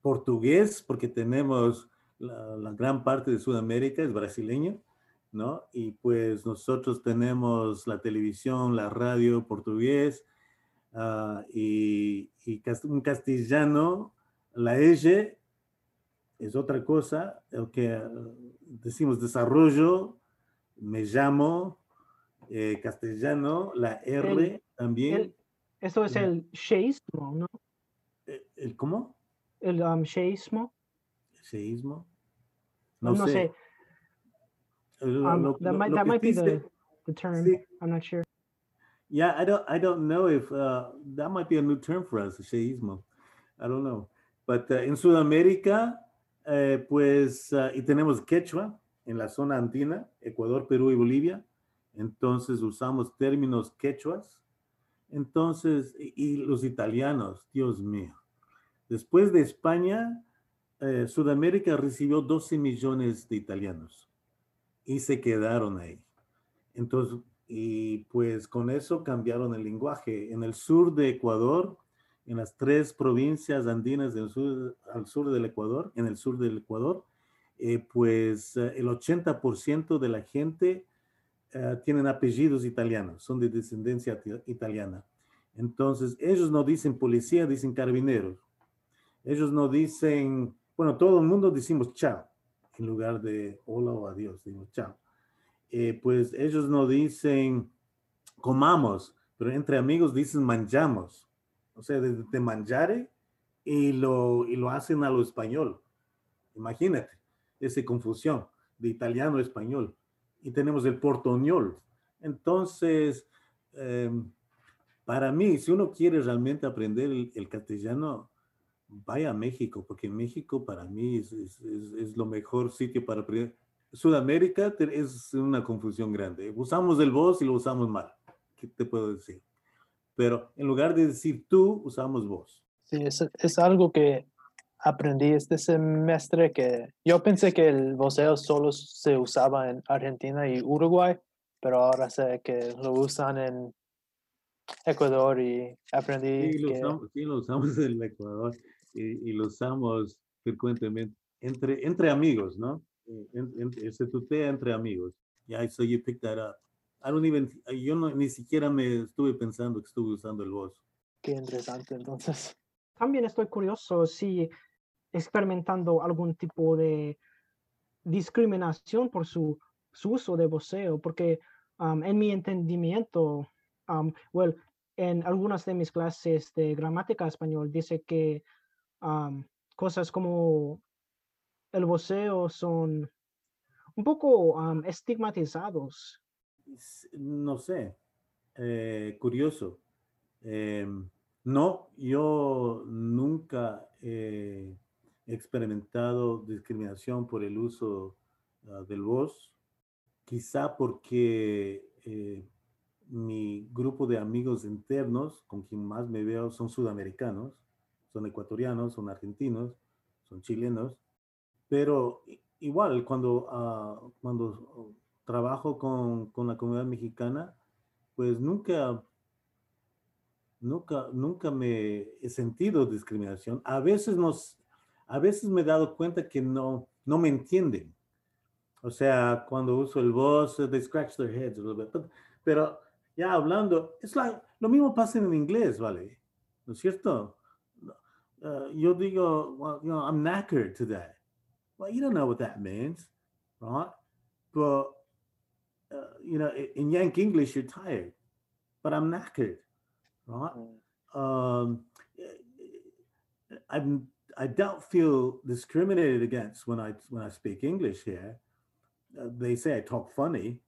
portugués, porque tenemos la, la gran parte de Sudamérica es brasileño, ¿no? Y pues nosotros tenemos la televisión, la radio portugués ah, y, un castellano, la EYE es otra cosa, el que ah, decimos desarrollo, me llamo, eh, castellano, la R El- también. el- esto es el sheísmo, ¿no? eh, ¿El cómo? El um, sheísmo. ¿Seísmo? No, sé. Lo- Um, lo- that lo- might, that be the, sé- the term. sí. I'm not sure. Yeah, I don't, I don't know if uh, that might be a new term for us, sheísmo. I don't know. But uh, en Sudamérica, eh, pues, uh, y tenemos quechua en la zona andina, Ecuador, Perú y Bolivia. Entonces usamos términos quechuas. Entonces, y, y los italianos, Dios mío. Después de España, eh, Sudamérica recibió 12 millones de italianos y se quedaron ahí. Entonces, y pues con eso cambiaron el lenguaje. En el sur de Ecuador, en las tres provincias andinas del sur, al sur del Ecuador, en el sur del Ecuador, eh, pues eh, el 80% de la gente eh, tienen apellidos italianos, son de descendencia italiana. Entonces, ellos no dicen policía, dicen carabineros. Ellos no dicen, bueno, todo el mundo decimos chao, en lugar de hola o adiós, decimos chao. Eh, pues ellos no dicen comamos, pero entre amigos dicen manjamos. O sea, de, de y lo, y lo hacen a lo español. Imagínate esa confusión de italiano a español. Y tenemos el portoñol. Entonces, em, para mí, si uno quiere realmente aprender el, castellano, vaya a México, porque México para mí es, es, es, lo mejor sitio para aprender. Sudamérica es una confusión grande. Usamos el vos y lo usamos mal. ¿Qué te puedo decir? Pero en lugar de decir tú, usamos vos. Sí, es, es algo que aprendí este semestre que yo pensé que el voceo solo se usaba en Argentina y Uruguay, pero ahora sé que lo usan en Ecuador y aprendí sí, lo que... Usamos, sí, lo usamos en el Ecuador y, y, lo usamos frecuentemente entre, entre amigos, ¿no? En, en, se tutea entre amigos. Yeah, so you picked that up. I don't even, yo no, ni siquiera me estuve pensando que estuve usando el voz. Qué interesante, entonces. También estoy curioso si experimentando algún tipo de discriminación por su, su uso de voceo, porque um, en mi entendimiento, um, well, en algunas de mis clases de gramática español dice que um, cosas como el voceo son un poco estigmatizados. No sé, eh, curioso. Eh, no, yo nunca he experimentado discriminación por el uso uh, del voz, quizá porque eh, mi grupo de amigos internos con quien más me veo son sudamericanos, son ecuatorianos, son argentinos, son chilenos, pero igual cuando, uh, cuando trabajo con, con la comunidad mexicana, pues nunca nunca, nunca me he sentido discriminación. A veces, nos, a veces me he dado cuenta que no, no me entienden. O sea, cuando uso el voz, they scratch their heads a little bit. But, pero ya hablando, es like, lo mismo pasa en inglés, ¿vale? ¿No es cierto? Uh, yo digo, well, you know, I'm knackered today. Well, you don't know what that means, right? But, uh, you know, in Yank English, you're tired, but I'm knackered right? Mm. Um, I'm, I don't feel discriminated against when I when I speak English here. Uh, they say I talk funny,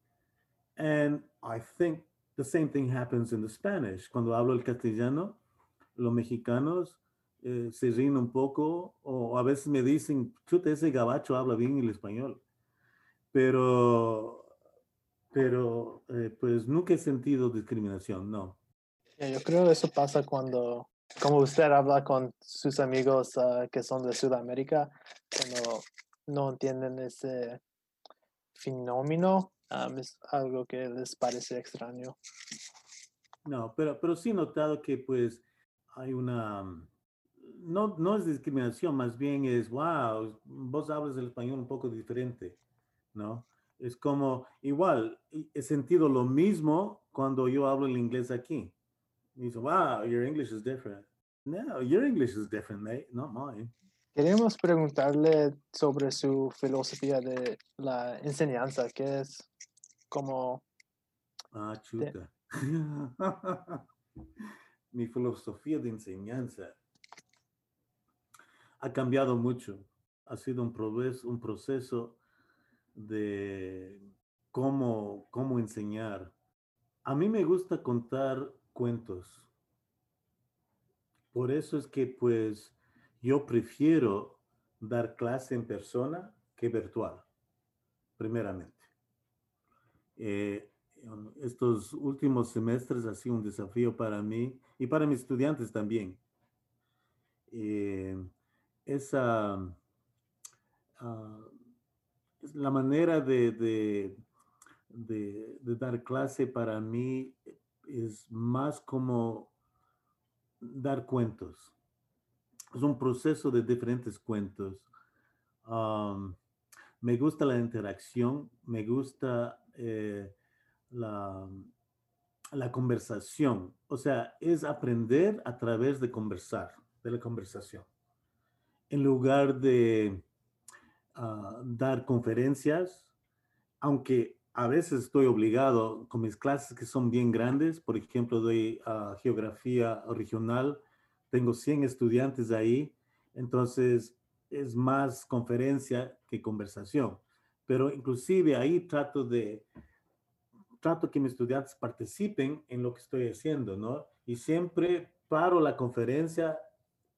and I think the same thing happens in the Spanish. Cuando hablo el castellano, los mexicanos eh, se ríen un poco o a veces me dicen, chuta, ese gabacho habla bien el español. Pero, pero eh, pues nunca he sentido discriminación, no. Yo creo que eso pasa cuando, como usted habla con sus amigos uh, que son de Sudamérica, cuando no entienden ese fenómeno, um, es algo que les parece extraño. No, pero, pero sí he notado que pues hay una, no, no es discriminación, más bien es, wow, vos hablas el español un poco diferente, ¿no? Es como, igual, he sentido lo mismo cuando yo hablo el inglés aquí. He said, wow, your English is different. No, your English is different, mate, not mine. Queremos preguntarle sobre su filosofía de la enseñanza, que es como... Ah, chuta. Mi filosofía de enseñanza ha cambiado mucho. Ha sido un proceso, un proceso de cómo, cómo enseñar. A mí me gusta contar cuentos. Por eso es que pues yo prefiero dar clase en persona que virtual, primeramente. Eh, estos últimos semestres ha sido un desafío para mí y para mis estudiantes también. Eh, esa, uh, la manera de, de, dar clase para mí es más como dar cuentos. Es un proceso de diferentes cuentos. me gusta la interacción, me gusta eh, la, la conversación. O sea, es aprender a través de conversar, de la conversación. En lugar de ah, dar conferencias, aunque a veces estoy obligado con mis clases que son bien grandes, por ejemplo, doy ah, geografía regional, tengo 100 estudiantes ahí, entonces es más conferencia que conversación. Pero inclusive ahí trato de trato que mis estudiantes participen en lo que estoy haciendo, ¿no? Y siempre paro la conferencia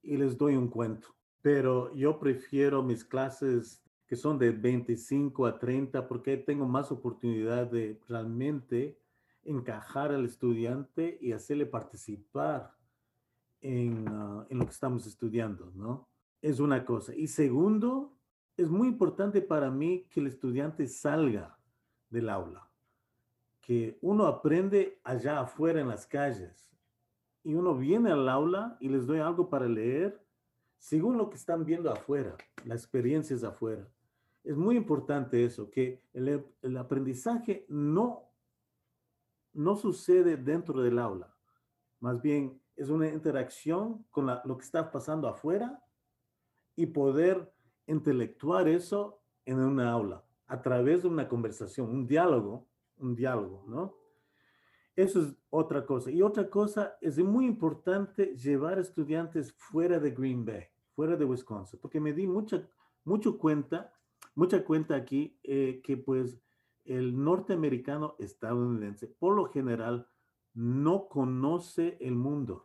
y les doy un cuento. Pero yo prefiero mis clases que son de 25 a 30 porque tengo más oportunidad de realmente encajar al estudiante y hacerle participar en, ah, en lo que estamos estudiando, ¿no? Es una cosa. Y segundo, es muy importante para mí que el estudiante salga del aula que uno aprende allá afuera en las calles y uno viene al aula y les doy algo para leer según lo que están viendo afuera, las experiencias afuera. Es muy importante eso, que el, el aprendizaje no, no sucede dentro del aula, más bien es una interacción con lo que está pasando afuera y poder intelectuar eso en una aula a través de una conversación, un diálogo un diálogo, ¿no? Eso es otra cosa. Y otra cosa, es muy importante llevar estudiantes fuera de Green Bay, fuera de Wisconsin, porque me di mucha, mucho cuenta, mucha cuenta aquí eh, que pues el norteamericano estadounidense, por lo general, no conoce el mundo.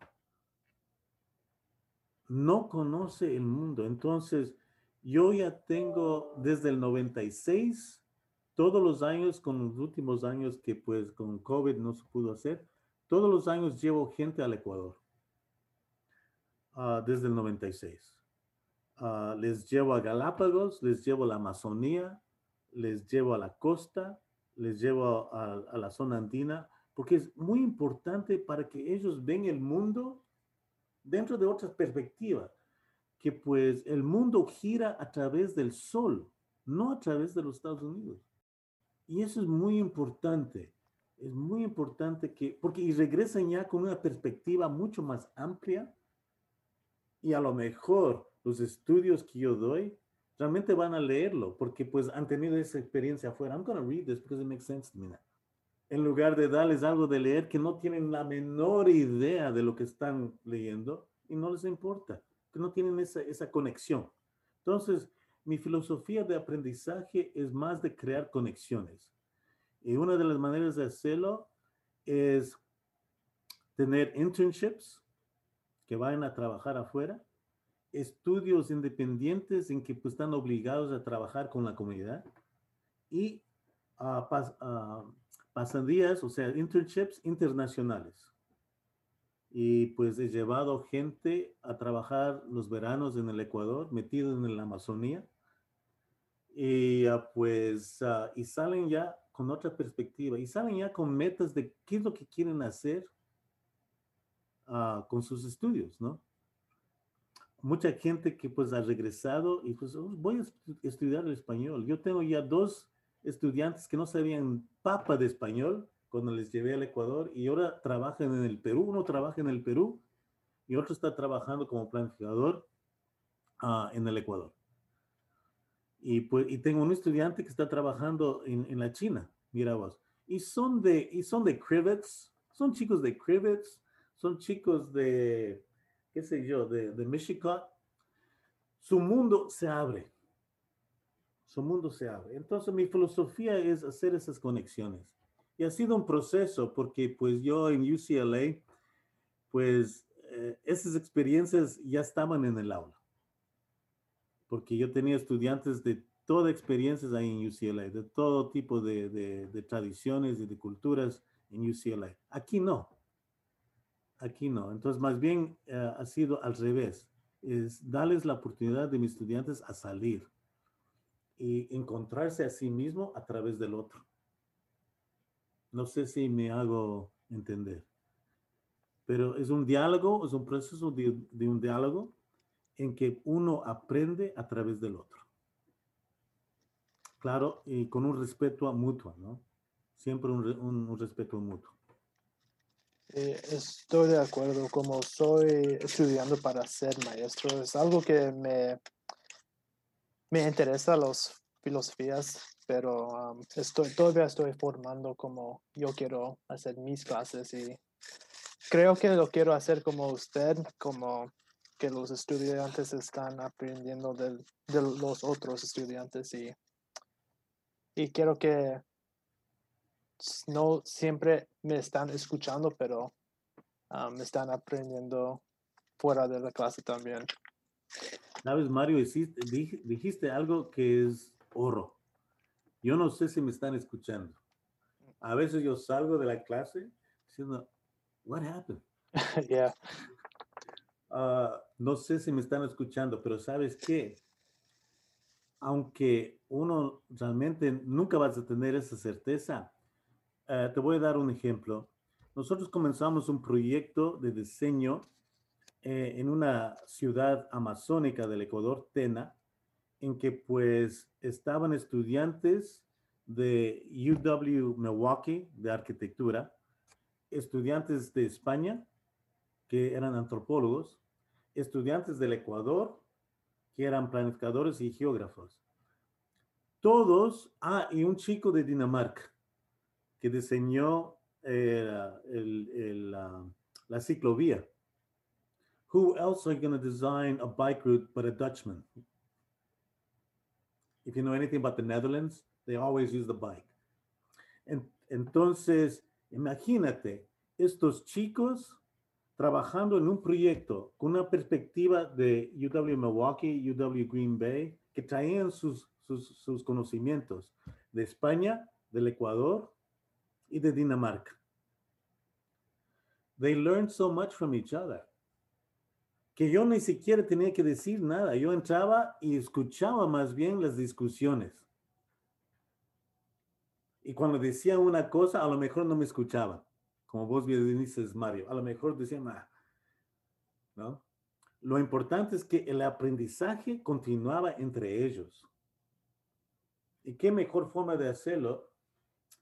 No conoce el mundo. Entonces, yo ya tengo desde el 96 todos los años, con los últimos años que pues con COVID no se pudo hacer, todos los años llevo gente al Ecuador, ah, desde el 96. Ah, les llevo a Galápagos, les llevo a la Amazonía, les llevo a la costa, les llevo a, la zona andina, porque es muy importante para que ellos ven el mundo dentro de otras perspectivas, que pues el mundo gira a través del sol, no a través de los Estados Unidos. Y eso es muy importante. Es muy importante que, porque y regresan ya con una perspectiva mucho más amplia y a lo mejor los estudios que yo doy realmente van a leerlo porque pues han tenido esa experiencia afuera. I'm going to read this because it makes sense to me En lugar de darles algo de leer que no tienen la menor idea de lo que están leyendo y no les importa, que no tienen esa, esa conexión. Entonces, mi filosofía de aprendizaje es más de crear conexiones. Y una de las maneras de hacerlo es tener internships que vayan a trabajar afuera, estudios independientes en que pues, están obligados a trabajar con la comunidad y uh, pasadías, o sea, internships internacionales. Y pues he llevado gente a trabajar los veranos en el Ecuador, metido en la Amazonía, y ah, pues, ah, y salen ya con otra perspectiva, y salen ya con metas de qué es lo que quieren hacer ah, con sus estudios, ¿no? Mucha gente que pues ha regresado y pues oh, voy a estudiar el español. Yo tengo ya dos estudiantes que no sabían papa de español cuando les llevé al Ecuador y ahora trabajan en el Perú. Uno trabaja en el Perú y otro está trabajando como planificador en el Ecuador. Y, pues, y tengo un estudiante que está trabajando en, en la China, mira vos. Y son de, y son de Crivets, son chicos de Crivets, son chicos de, qué sé yo, de, de Michigan. Su mundo se abre. Su mundo se abre. Entonces mi filosofía es hacer esas conexiones. Y ha sido un proceso porque pues yo en UCLA, pues eh, esas experiencias ya estaban en el aula porque yo tenía estudiantes de toda experiencias ahí en UCLA, de todo tipo de, de, tradiciones y de culturas en UCLA. Aquí no. Aquí no. Entonces, más bien eh, ha sido al revés. Es darles la oportunidad de mis estudiantes a salir y encontrarse a sí mismo a través del otro. No sé si me hago entender. Pero es un diálogo, es un proceso de, de un diálogo en que uno aprende a través del otro. Claro, y con un respeto mutuo, ¿no? siempre un, un- respeto mutuo. Eh, estoy de acuerdo, como soy estudiando para ser maestro, es algo que me, me interesa las filosofías, pero um, estoy, todavía estoy formando como yo quiero hacer mis clases y creo que lo quiero hacer como usted, como que los estudiantes están aprendiendo del- de los otros estudiantes y, y quiero que no siempre me están escuchando, pero ah, me están aprendiendo fuera de la clase también. Sabes, Mario, hiciste- dij- dijiste algo que es oro. Yo no sé si me están escuchando. A veces yo salgo de la clase diciendo, what happened? yeah. Ah, no sé si me están escuchando, pero ¿sabes qué? Aunque uno realmente nunca vas a tener esa certeza, eh, te voy a dar un ejemplo. Nosotros comenzamos un proyecto de diseño eh, en una ciudad amazónica del Ecuador, Tena, en que pues estaban estudiantes de UW Milwaukee de arquitectura, estudiantes de España, que eran antropólogos, estudiantes del Ecuador, que eran planificadores y geógrafos. Todos, ah, y un chico de Dinamarca, que diseñó eh, la ciclovía. Who else are going to design a bike route but a Dutchman? If you know anything about the Netherlands, they always use the bike. En- entonces, imagínate, estos chicos trabajando en un proyecto con una perspectiva de UW Milwaukee, UW Green Bay, que traían sus, sus, sus conocimientos de España, del Ecuador y de Dinamarca. They learned so much from each other que yo ni siquiera tenía que decir nada. Yo entraba y escuchaba más bien las discusiones. Y cuando decía una cosa, a lo mejor no me escuchaban como vos bien dices, Mario, a lo mejor decían, "Ah", ¿no? Lo importante es que el aprendizaje continuaba entre ellos. Y qué mejor forma de hacerlo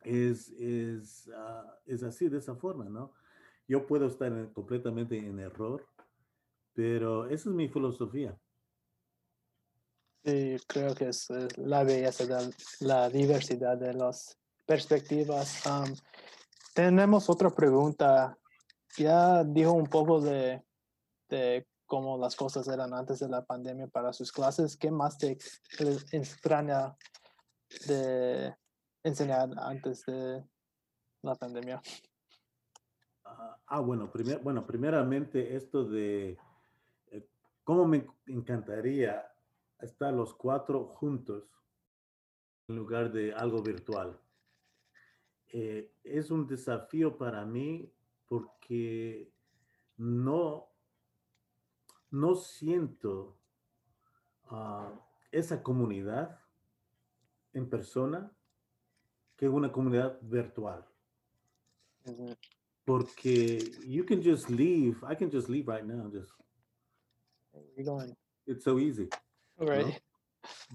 es, es, ah, es así, de esa forma, ¿no? Yo puedo estar en- completamente en error, pero esa es mi filosofía. Sí, creo que es la belleza de la diversidad de las perspectivas. Tenemos otra pregunta. Ya dijo un poco de, cómo las cosas eran antes de la pandemia para sus clases. ¿Qué más te extraña de enseñar antes de la pandemia? Ah, bueno, primer- bueno, primeramente esto de eh, cómo me encantaría estar los cuatro juntos en lugar de algo virtual. Eh, es un desafío para mí porque no, no siento ah, esa comunidad en persona que una comunidad virtual porque you can just leave. I can just leave right now. Just You're going, it's so easy. right.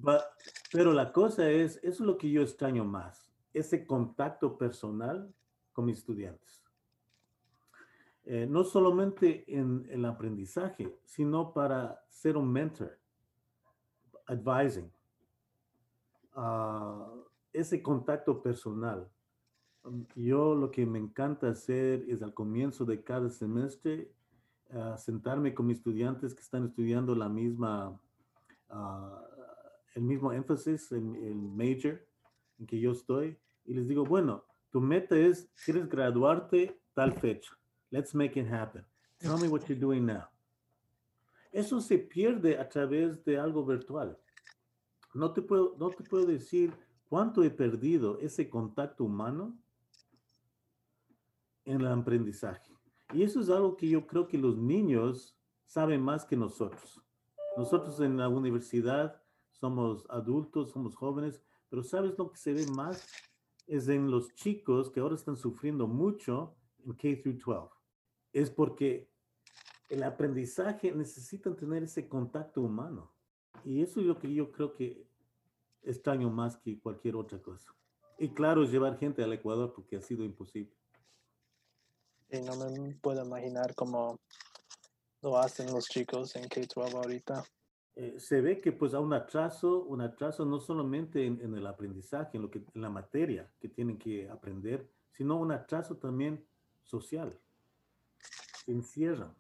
But, pero la cosa es, eso es lo que yo extraño más, ese contacto personal con mis estudiantes. Eh, no solamente en el aprendizaje, sino para ser un mentor, advising. Ah, ese contacto personal. Um, Yo lo que me encanta hacer es al comienzo de cada semestre ah, sentarme con mis estudiantes que están estudiando la misma, ah, el mismo énfasis en el major en que yo estoy y les digo, bueno, tu meta es, quieres graduarte tal fecha. Let's make it happen. Tell me what you're doing now. Eso se pierde a través de algo virtual. No te puedo, no te puedo decir cuánto he perdido ese contacto humano en el aprendizaje. Y eso es algo que yo creo que los niños saben más que nosotros. Nosotros en la universidad somos adultos, somos jóvenes, pero ¿sabes lo que se ve más? Es en los chicos que ahora están sufriendo mucho en K through 12. Es porque el aprendizaje necesitan tener ese contacto humano. Y eso es lo que yo creo que extraño más que cualquier otra cosa. Y claro, llevar gente al Ecuador porque ha sido imposible. Y no me puedo imaginar cómo lo hacen los chicos en K-12 ahorita. Eh, se ve que pues hay un atraso, un atraso no solamente en, el aprendizaje, en, lo que, en la materia que tienen que aprender, sino un atraso también social. Se encierran,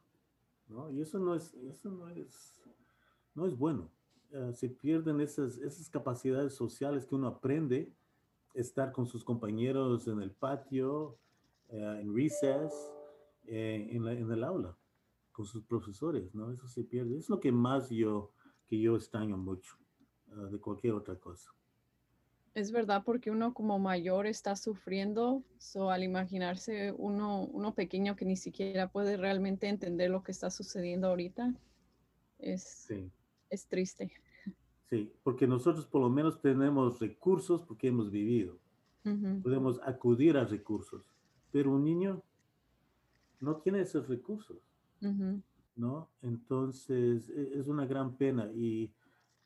¿no? Y eso no es, eso no es, no es bueno. Uh, se pierden esas, esas capacidades sociales que uno aprende, estar con sus compañeros en el patio, uh, en recess, eh, en, la, en, el aula, con sus profesores, ¿no? Eso se pierde. Es lo que más yo, que yo extraño mucho uh, de cualquier otra cosa. Es verdad, porque uno como mayor está sufriendo, so, al imaginarse uno, uno pequeño que ni siquiera puede realmente entender lo que está sucediendo ahorita, es, sí. es triste. Sí, porque nosotros por lo menos tenemos recursos porque hemos vivido. Uh -huh. Podemos acudir a recursos, pero un niño no tiene esos recursos, Uh -huh. ¿No? Entonces e, es una gran pena y,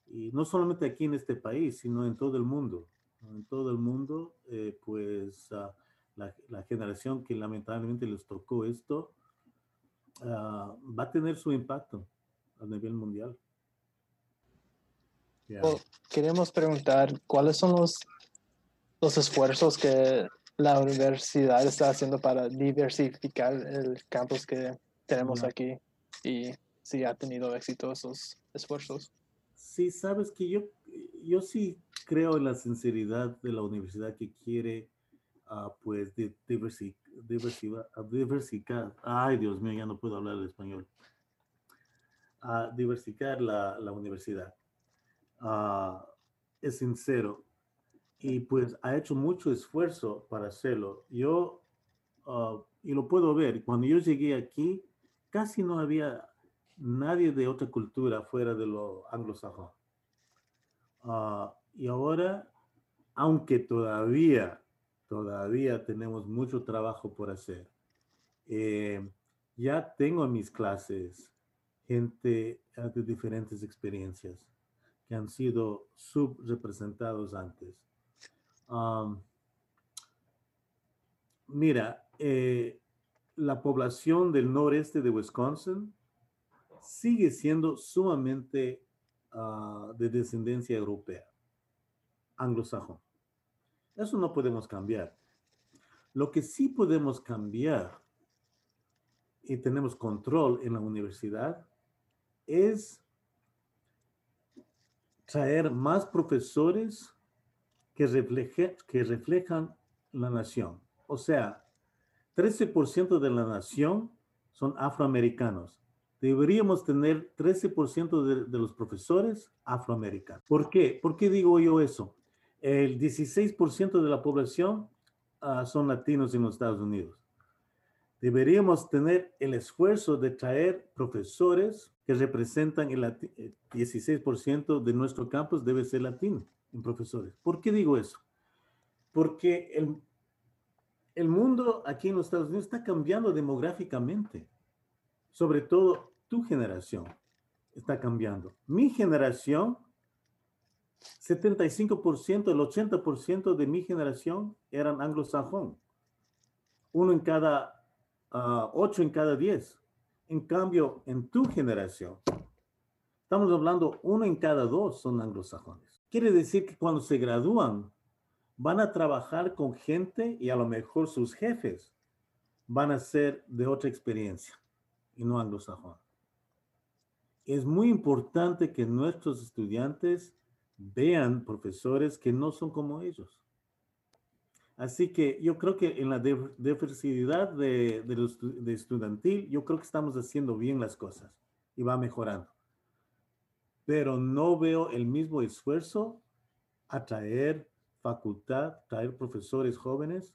y no solamente aquí en este país, sino en todo el mundo. ¿no? En todo el mundo, eh, pues uh, la, la, generación que lamentablemente les tocó esto uh, va a tener su impacto a nivel mundial. Yeah. Well, queremos preguntar cuáles son los, los esfuerzos que la universidad está haciendo para diversificar el campus que tenemos Yeah. aquí y si ha tenido éxito esos esfuerzos. Sí, sabes que yo, yo sí creo en la sinceridad de la universidad que quiere, uh, pues, de, diversi, diversificar. Ay, Dios mío, ya no puedo hablar el español. Uh, diversificar la, la universidad. Uh, es sincero y pues ha hecho mucho esfuerzo para hacerlo. Yo, y lo puedo ver, cuando yo llegué aquí, casi no había nadie de otra cultura fuera de lo anglosajón. Uh, y ahora, aunque todavía, todavía tenemos mucho trabajo por hacer, eh, ya tengo en mis clases gente de diferentes experiencias que han sido subrepresentados antes. Mira, eh, la población del noreste de Wisconsin sigue siendo sumamente uh, de descendencia europea, anglosajón. Eso no podemos cambiar. Lo que sí podemos cambiar y tenemos control en la universidad es traer más profesores que, refleje, que reflejan la nación. O sea, 13% de la nación son afroamericanos. Deberíamos tener 13% de, de, los profesores afroamericanos. ¿Por qué? ¿Por qué digo yo eso? El 16% de la población uh, son latinos en los Estados Unidos. Deberíamos tener el esfuerzo de traer profesores que representan el 16% de nuestro campus debe ser latino en profesores. ¿Por qué digo eso? Porque el, el mundo aquí en los Estados Unidos está cambiando demográficamente. Sobre todo tu generación está cambiando. Mi generación, 75%, el 80% de mi generación eran anglosajón. Uno en cada, uh, ocho en cada diez. En cambio, en tu generación, estamos hablando uno en cada dos son anglosajones. Quiere decir que cuando se gradúan, van a trabajar con gente y a lo mejor sus jefes van a ser de otra experiencia y no anglosajón. Es muy importante que nuestros estudiantes vean profesores que no son como ellos. Así que yo creo que en la diversidad de, los, de estudiantil, yo creo que estamos haciendo bien las cosas y va mejorando. Pero no veo el mismo esfuerzo a traer facultad, traer profesores jóvenes,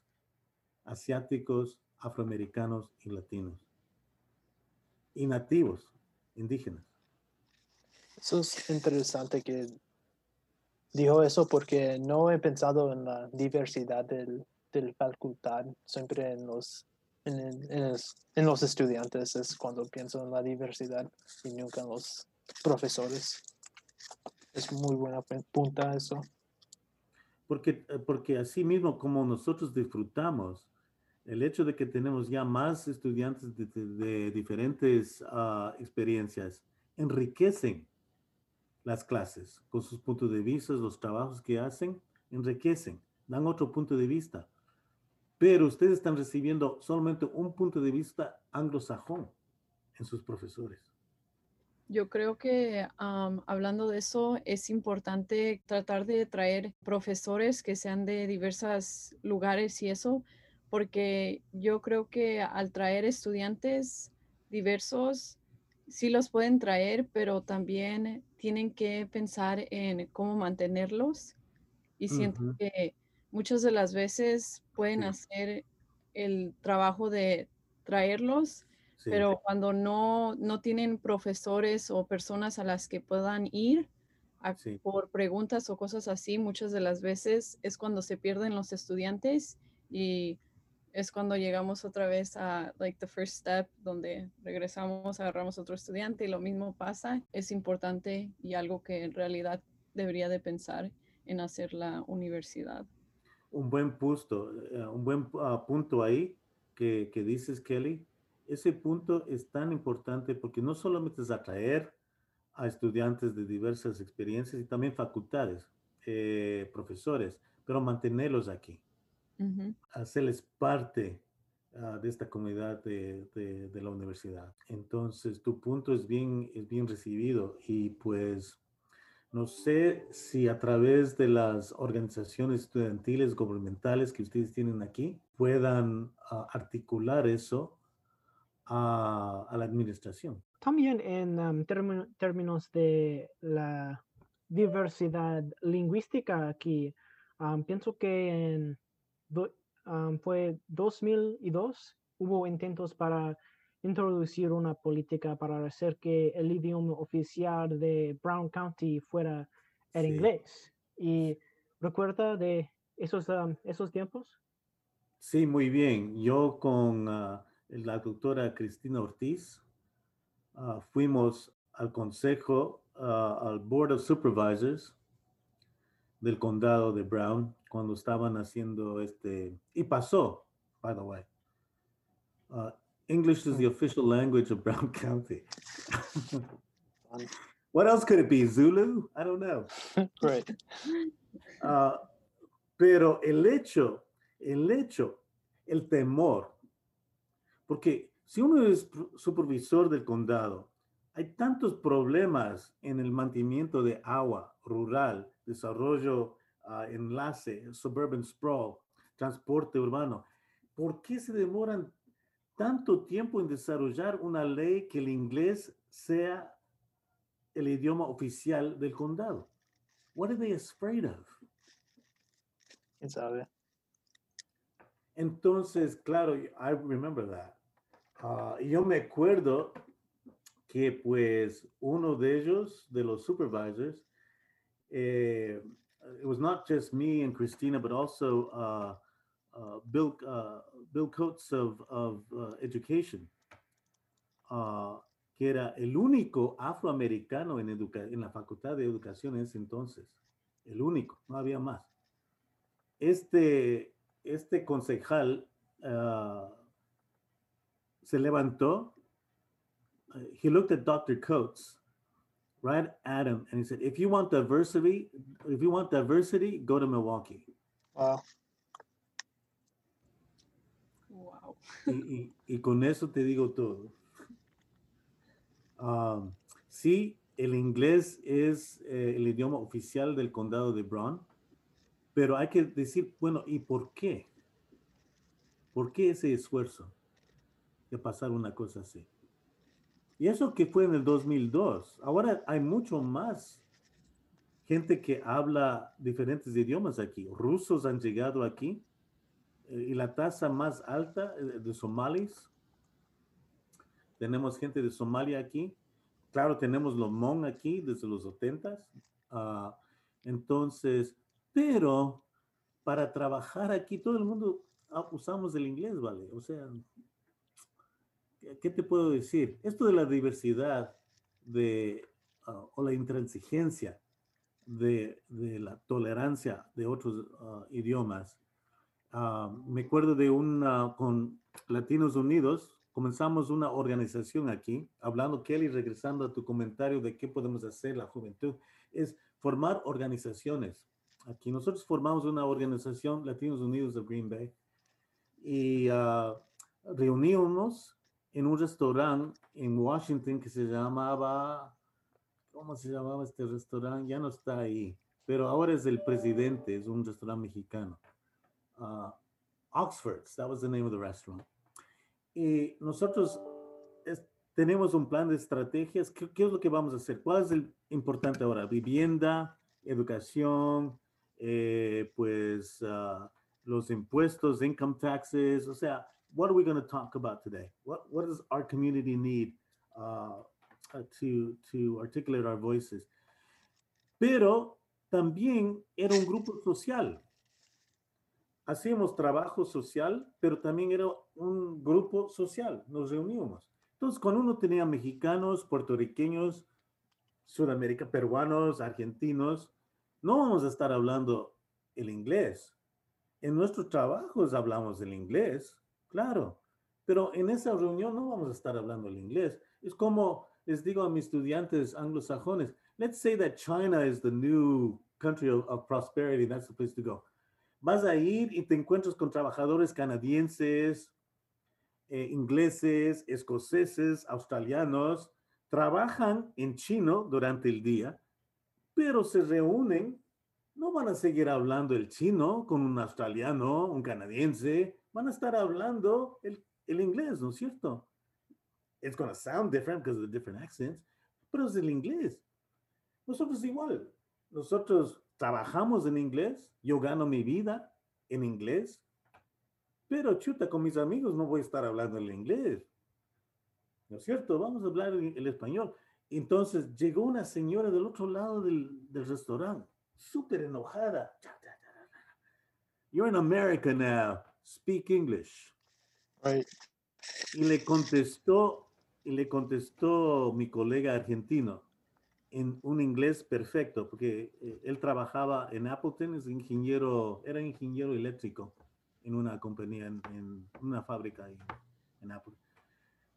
asiáticos, afroamericanos y latinos. Y nativos, indígenas. Eso es interesante que dijo eso porque no he pensado en la diversidad del, del facultad, siempre en los, en, en, en, los estudiantes es cuando pienso en la diversidad y nunca en los profesores. Es muy buena punta eso. Porque, eh, porque así mismo como nosotros disfrutamos, el hecho de que tenemos ya más estudiantes de, diferentes ah, experiencias enriquecen las clases con sus puntos de vista, los trabajos que hacen, enriquecen, dan otro punto de vista. Pero ustedes están recibiendo solamente un punto de vista anglosajón en sus profesores. Yo creo que hablando de eso, es importante tratar de traer profesores que sean de diversos lugares y eso, porque yo creo que al traer estudiantes diversos, sí los pueden traer, pero también tienen que pensar en cómo mantenerlos. Y siento que muchas de las veces pueden hacer el trabajo de traerlos, pero cuando no, no tienen profesores o personas a las que puedan ir por preguntas o cosas así, muchas de las veces es cuando se pierden los estudiantes y es cuando llegamos otra vez a like the first step donde regresamos, agarramos otro estudiante y lo mismo pasa. Es importante y algo que en realidad debería de pensar en hacer la universidad. Un buen punto, eh, un buen ah, punto ahí que, que dices, Kelly, ese punto es tan importante porque no solamente es atraer a estudiantes de diversas experiencias y también facultades, eh, profesores, pero mantenerlos aquí, hacerles parte ah, de esta comunidad de, de, la universidad. Entonces, tu punto es bien, es bien recibido y pues no sé si a través de las organizaciones estudiantiles gubernamentales que ustedes tienen aquí puedan ah, articular eso a, la administración. También en um, términos de la diversidad lingüística aquí, um, pienso que en um, fue 2002 hubo intentos para introducir una política para hacer que el idioma oficial de Brown County fuera el inglés. ¿Y recuerda de esos, esos tiempos? Sí, muy bien. Yo con... Ah, la doctora Cristina Ortiz, ah, fuimos al consejo, ah, al Board of Supervisors del condado de Brown cuando estaban haciendo este, y pasó, by the way. Uh, English is the official language of Brown County. what else could it be? Zulu? I don't know. right. pero el hecho, el hecho, el temor porque si uno es supervisor del condado, hay tantos problemas en el mantenimiento de agua rural, desarrollo, ah, enlace, suburban sprawl, transporte urbano. ¿Por qué se demoran tanto tiempo en desarrollar una ley que el inglés sea el idioma oficial del condado? What are they afraid of? ¿Quién sabe? Entonces, claro, I remember that. Uh, yo me acuerdo que pues uno de ellos, de los supervisors, eh, it was not just me and Christina, but also uh, uh, Bill, uh, Bill Coates of, of uh, Education, uh, que era el único afroamericano en, en la Facultad de Educación en ese entonces. El único, no había más. Este, este concejal se levantó. Uh, he looked at Dr. Coates, right at him, and he said, "If you want diversity, if you want diversity, go to Milwaukee." Wow. Wow. y, y, con eso te digo todo. Um, sí, el inglés es eh, el idioma oficial del condado de Brown, pero hay que decir, bueno, ¿y por qué? ¿Por qué ese esfuerzo? De pasar una cosa así. Y eso que fue en el 2002. Ahora hay mucho más gente que habla diferentes idiomas aquí. Rusos han llegado aquí eh, y la tasa más alta eh, de somalis. Tenemos gente de Somalia aquí. Claro, tenemos los Mon aquí desde los 70 ah, entonces, pero para trabajar aquí todo el mundo ah, usamos el inglés, ¿vale? O sea, ¿qué te puedo decir? Esto de la diversidad de, ah, o la intransigencia de, de la tolerancia de otros ah, idiomas. Ah, me acuerdo de una con Latinos Unidos, comenzamos una organización aquí, hablando, Kelly, regresando a tu comentario de qué podemos hacer la juventud, es formar organizaciones. Aquí nosotros formamos una organización, Latinos Unidos de Green Bay, y uh, reunimos en un restaurante en Washington que se llamaba, ¿cómo se llamaba este restaurante? Ya no está ahí, pero ahora es el presidente, es un restaurante mexicano. Uh, Oxford, that was the name of the restaurant. Y nosotros tenemos un plan de estrategias. ¿Qué, ¿Qué, es lo que vamos a hacer? ¿Cuál es el importante ahora? Vivienda, educación, eh, pues uh, los impuestos, income taxes, o sea, what are we going to talk about today? What, what does our community need uh, to, to articulate our voices? Pero también era un grupo social. Hacíamos trabajo social, pero también era un grupo social. Nos reuníamos. Entonces, cuando uno tenía mexicanos, puertorriqueños, Sudamérica, peruanos, argentinos, no vamos a estar hablando el inglés. En nuestros trabajos hablamos el inglés, claro, pero en esa reunión no vamos a estar hablando el inglés. Es como les digo a mis estudiantes anglosajones, let's say that China is the new country of, of prosperity, that's the place to go. Vas a ir y te encuentras con trabajadores canadienses, eh, ingleses, escoceses, australianos, trabajan en chino durante el día, pero se reúnen no van a seguir hablando el chino con un australiano, un canadiense, van a estar hablando el, el inglés, ¿no es cierto? It's going to sound different because of the different accents, pero es el inglés. Nosotros igual, nosotros trabajamos en inglés, yo gano mi vida en inglés, pero chuta, con mis amigos no voy a estar hablando el inglés. ¿No es cierto? Vamos a hablar el, el español. Entonces llegó una señora del otro lado del, del restaurante súper enojada. You're in America now. Speak English. Right. Y le contestó, y le contestó mi colega argentino en un inglés perfecto, porque eh, él trabajaba en Appleton, es ingeniero, era ingeniero eléctrico en una compañía, en, en una fábrica en, en Apple.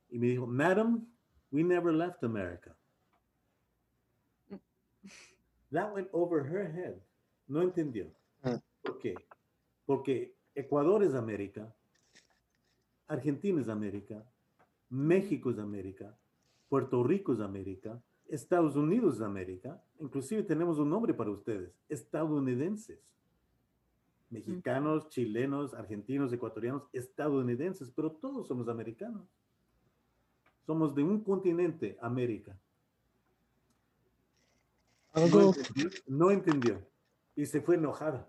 Y me dijo, Madam, we never left America. That went over her head. No entendió. Mm. ¿Por qué? Porque Ecuador es América, Argentina es América, México es América, Puerto Rico es América, Estados Unidos es América, inclusive tenemos un nombre para ustedes, estadounidenses. Mexicanos, chilenos, argentinos, ecuatorianos, estadounidenses, pero todos somos americanos. Somos de un continente, América. No entendió, no entendió y se fue enojada.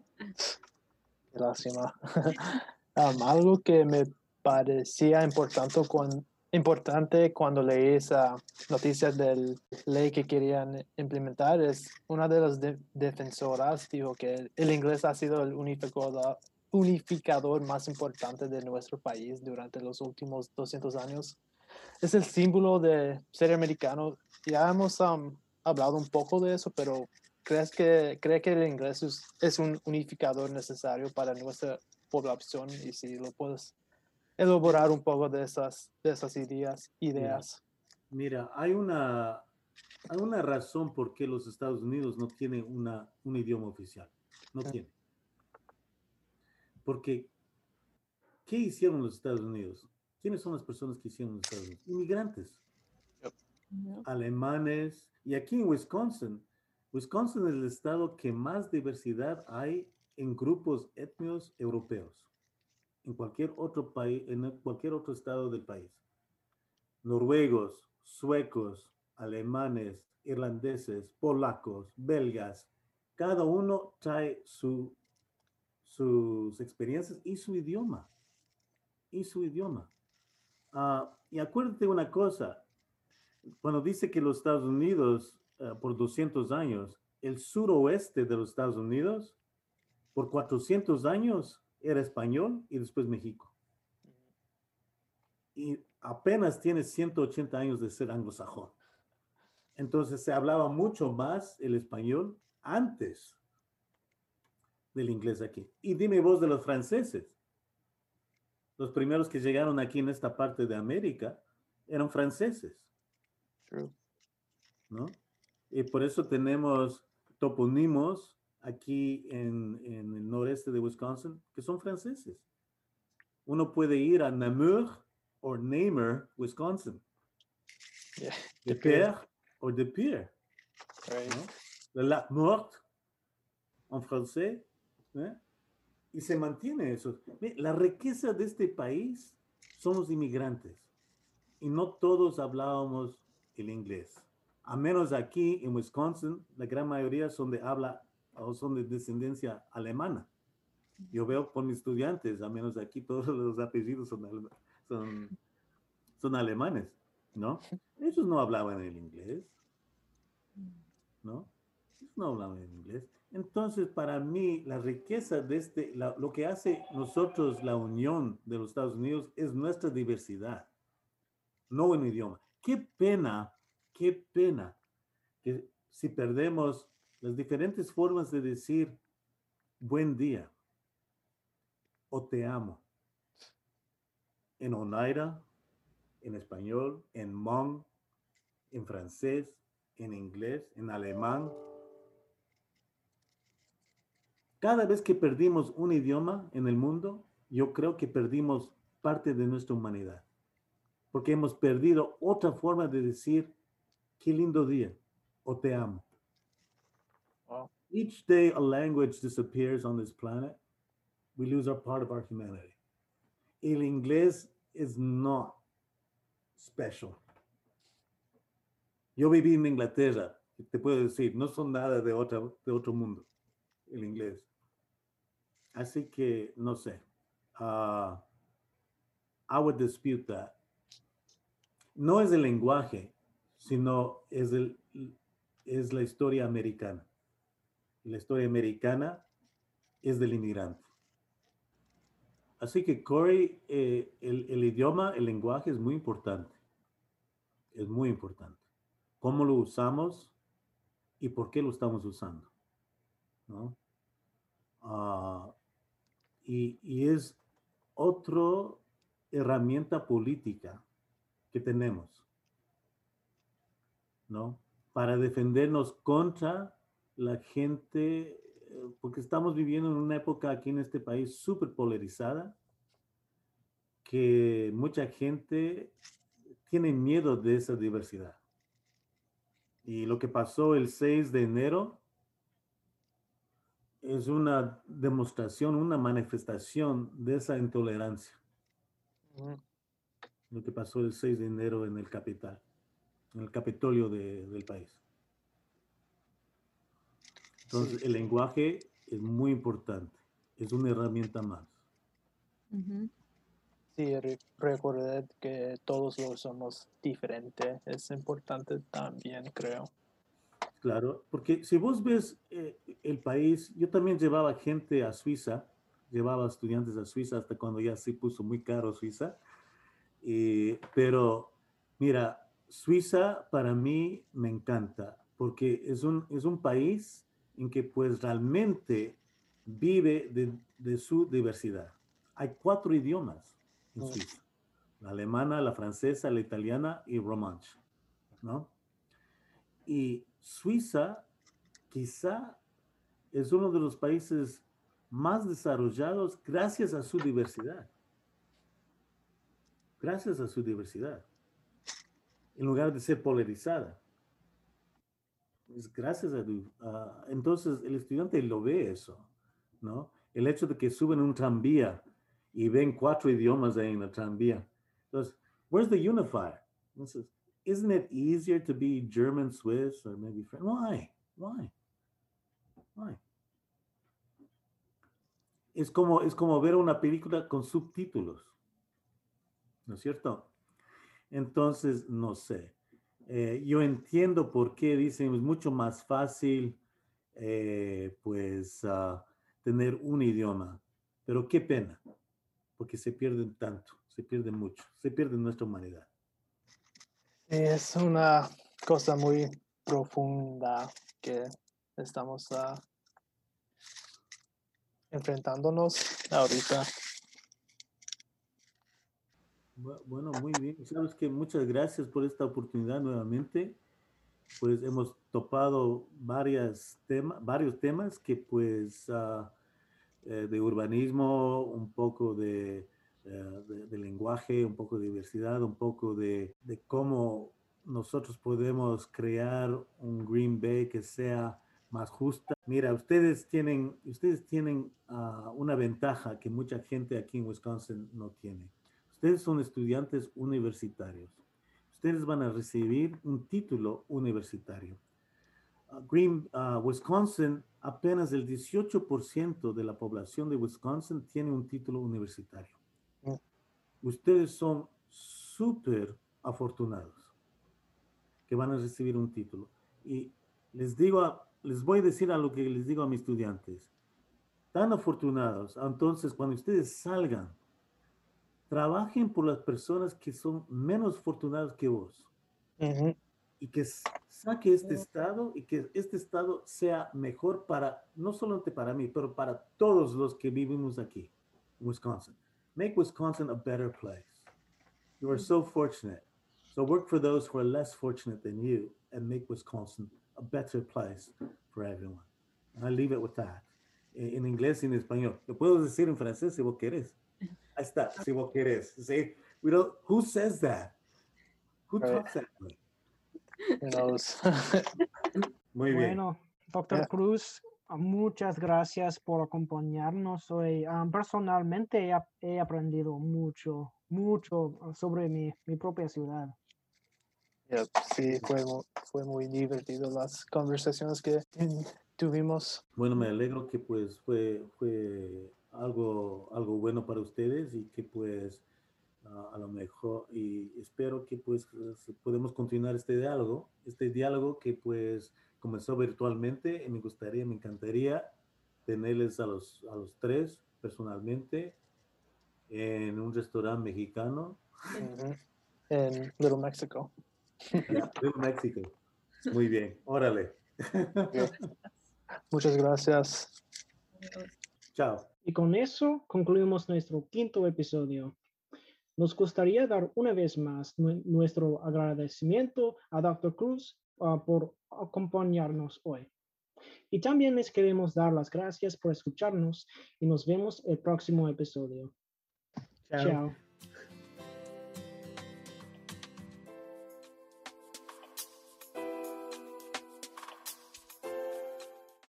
Qué lástima. Um, algo que me parecía importante, cuan- importante cuando leí esa noticia de ley que querían implementar es una de las de- defensoras dijo que el inglés ha sido el unificador, unificador más importante de nuestro país durante los últimos 200 años. Es el símbolo de ser americano. Ya hemos um, hablado un poco de eso, pero ¿crees que, cree que el inglés es, es un unificador necesario para nuestra población? Y si lo puedes elaborar un poco de esas, de esas ideas. ideas. Mira, hay una, hay una razón por qué los Estados Unidos no tienen una, un idioma oficial. No Ah. tienen. Porque, ¿qué hicieron los Estados Unidos? ¿Quiénes son las personas que hicieron los Estados Unidos? Inmigrantes. alemanes, y aquí en Wisconsin, Wisconsin es el estado que más diversidad hay en grupos etnios europeos, en cualquier otro país, en cualquier otro estado del país. Noruegos, suecos, alemanes, irlandeses, polacos, belgas, cada uno trae su, sus experiencias y su idioma, y su idioma. Ah, y acuérdate una cosa, cuando dice que los Estados Unidos, eh, por 200 años, el suroeste de los Estados Unidos, por 400 años era español y después México. Y apenas tiene 180 años de ser anglosajón. Entonces se hablaba mucho más el español antes del inglés aquí. Y dime vos de los franceses. Los primeros que llegaron aquí en esta parte de América eran franceses. True. ¿no? Y por eso tenemos toponimos aquí en, en el noreste de Wisconsin que son franceses. Uno puede ir a Namur o Namer, Wisconsin, Yeah. de Père o de Pierre, Right. ¿no? Le Lac Mort en francés, ¿eh? y se mantiene eso. La riqueza de este país son los inmigrantes, y no todos hablábamos el inglés. A menos aquí en Wisconsin, la gran mayoría son de habla o son de descendencia alemana. Yo veo por mis estudiantes, a menos aquí todos los apellidos son, son, son alemanes, ¿no? Ellos no hablaban el inglés, ¿no? Ellos no hablaban el inglés. Entonces, para mí, la riqueza de este, lo que hace nosotros la unión de los Estados Unidos es nuestra diversidad, no un idioma. Qué pena, qué pena que si perdemos las diferentes formas de decir buen día o te amo. En Oneida, en español, en Hmong, en francés, en inglés, en alemán. Cada vez que perdimos un idioma en el mundo, yo creo que perdimos parte de nuestra humanidad. Porque hemos perdido otra forma de decir qué lindo día o te amo. Wow. Each day a language disappears on this planet, we lose our part of our humanity. El inglés is not special. Yo viví en Inglaterra, te puedo decir, no son nada de, otra, de otro mundo, el inglés. Así que, no sé. Uh, I would dispute that. No es el lenguaje, sino es, el, es la historia americana. La historia americana es del inmigrante. Así que, Corey, eh, el, el idioma, el lenguaje es muy importante. Es muy importante. ¿Cómo lo usamos y por qué lo estamos usando? ¿No? Ah, y, y es otra herramienta política que tenemos, ¿no? Para defendernos contra la gente, eh, porque estamos viviendo en una época aquí en este país súper polarizada, que mucha gente tiene miedo de esa diversidad. Y lo que pasó el 6 de enero es una demostración, una manifestación de esa intolerancia. Lo que pasó el 6 de enero en el capital, en el Capitolio de- del país. Entonces, Sí. el lenguaje es muy importante, es una herramienta más. Sí, re- recordar que todos lo somos diferentes es importante también, creo. Claro, porque si vos ves eh, el país, yo también llevaba gente a Suiza, llevaba estudiantes a Suiza hasta cuando ya se puso muy caro Suiza. Y- pero mira, Suiza para mí me encanta porque es un, es un país en que pues realmente vive de, de su diversidad. Hay cuatro idiomas en. Suiza. La alemana, la francesa, la italiana y romanche, ¿no? Y Suiza quizá es uno de los países más desarrollados gracias a su diversidad. Gracias a su diversidad. En lugar de ser polarizada. Es gracias a, a- entonces el estudiante lo ve eso, ¿no? El hecho de que suben un tranvía y ven cuatro idiomas ahí en la tranvía. Entonces, where's the unifier? Entonces, isn't it easier to be German, Swiss, or maybe French? Why? Why? Why? Es como, es como ver una película con subtítulos. ¿No es cierto? Entonces, no sé. Eh, yo entiendo por qué dicen es mucho más fácil, eh, pues, ah, tener un idioma. Pero qué pena, porque se pierden tanto, se pierde mucho, se pierde nuestra humanidad. Es una cosa muy profunda que estamos ah, enfrentándonos ahorita. Bueno, muy bien. Sabes que muchas gracias por esta oportunidad nuevamente. Pues hemos topado varias tema, varios temas que pues eh, de urbanismo, un poco de, eh, de, lenguaje, un poco de diversidad, un poco de, de, cómo nosotros podemos crear un Green Bay que sea más justa. Mira, ustedes tienen, ustedes tienen ah, una ventaja que mucha gente aquí en Wisconsin no tiene Ustedes son estudiantes universitarios. Ustedes van a recibir un título universitario. Uh, Green, uh, Wisconsin, apenas el 18% de la población de Wisconsin tiene un título universitario. Mm. Ustedes son súper afortunados que van a recibir un título. Y les digo, les voy a decir a lo que les digo a mis estudiantes. Tan afortunados, entonces cuando ustedes salgan trabajen por las personas que son menos afortunadas que vos. Y que saque este estado y que este estado sea mejor para, no solamente para mí, pero para todos los que vivimos aquí, en Wisconsin. Make Wisconsin a better place. You are so fortunate. So work for those who are less fortunate than you and make Wisconsin a better place for everyone. And I leave it with that. En inglés y en español. Lo puedo decir en francés si vos querés. Ahí está, si vos querés. ¿sí? We don't, who says that? Who right. talks that way? Muy bien. Bueno, doctor Cruz, muchas gracias por acompañarnos hoy. Um, personalmente he, he, aprendido mucho, mucho sobre mi, mi propia ciudad. Yep, sí, fue, fue muy divertido las conversaciones que tuvimos. Bueno, me alegro que pues fue, fue algo, algo bueno para ustedes y que pues a lo mejor y espero que pues podemos continuar este diálogo, este diálogo que pues comenzó virtualmente y me gustaría, me encantaría tenerles a los, a los tres personalmente en un restaurante mexicano. En Little Mexico. Little Mexico. Muy bien, órale. Muchas gracias. Chao. Y con eso concluimos nuestro quinto episodio. Nos gustaría dar una vez más nuestro agradecimiento a Dr. Cruz ah, por acompañarnos hoy. Y también les queremos dar las gracias por escucharnos y nos vemos el próximo episodio. Chao.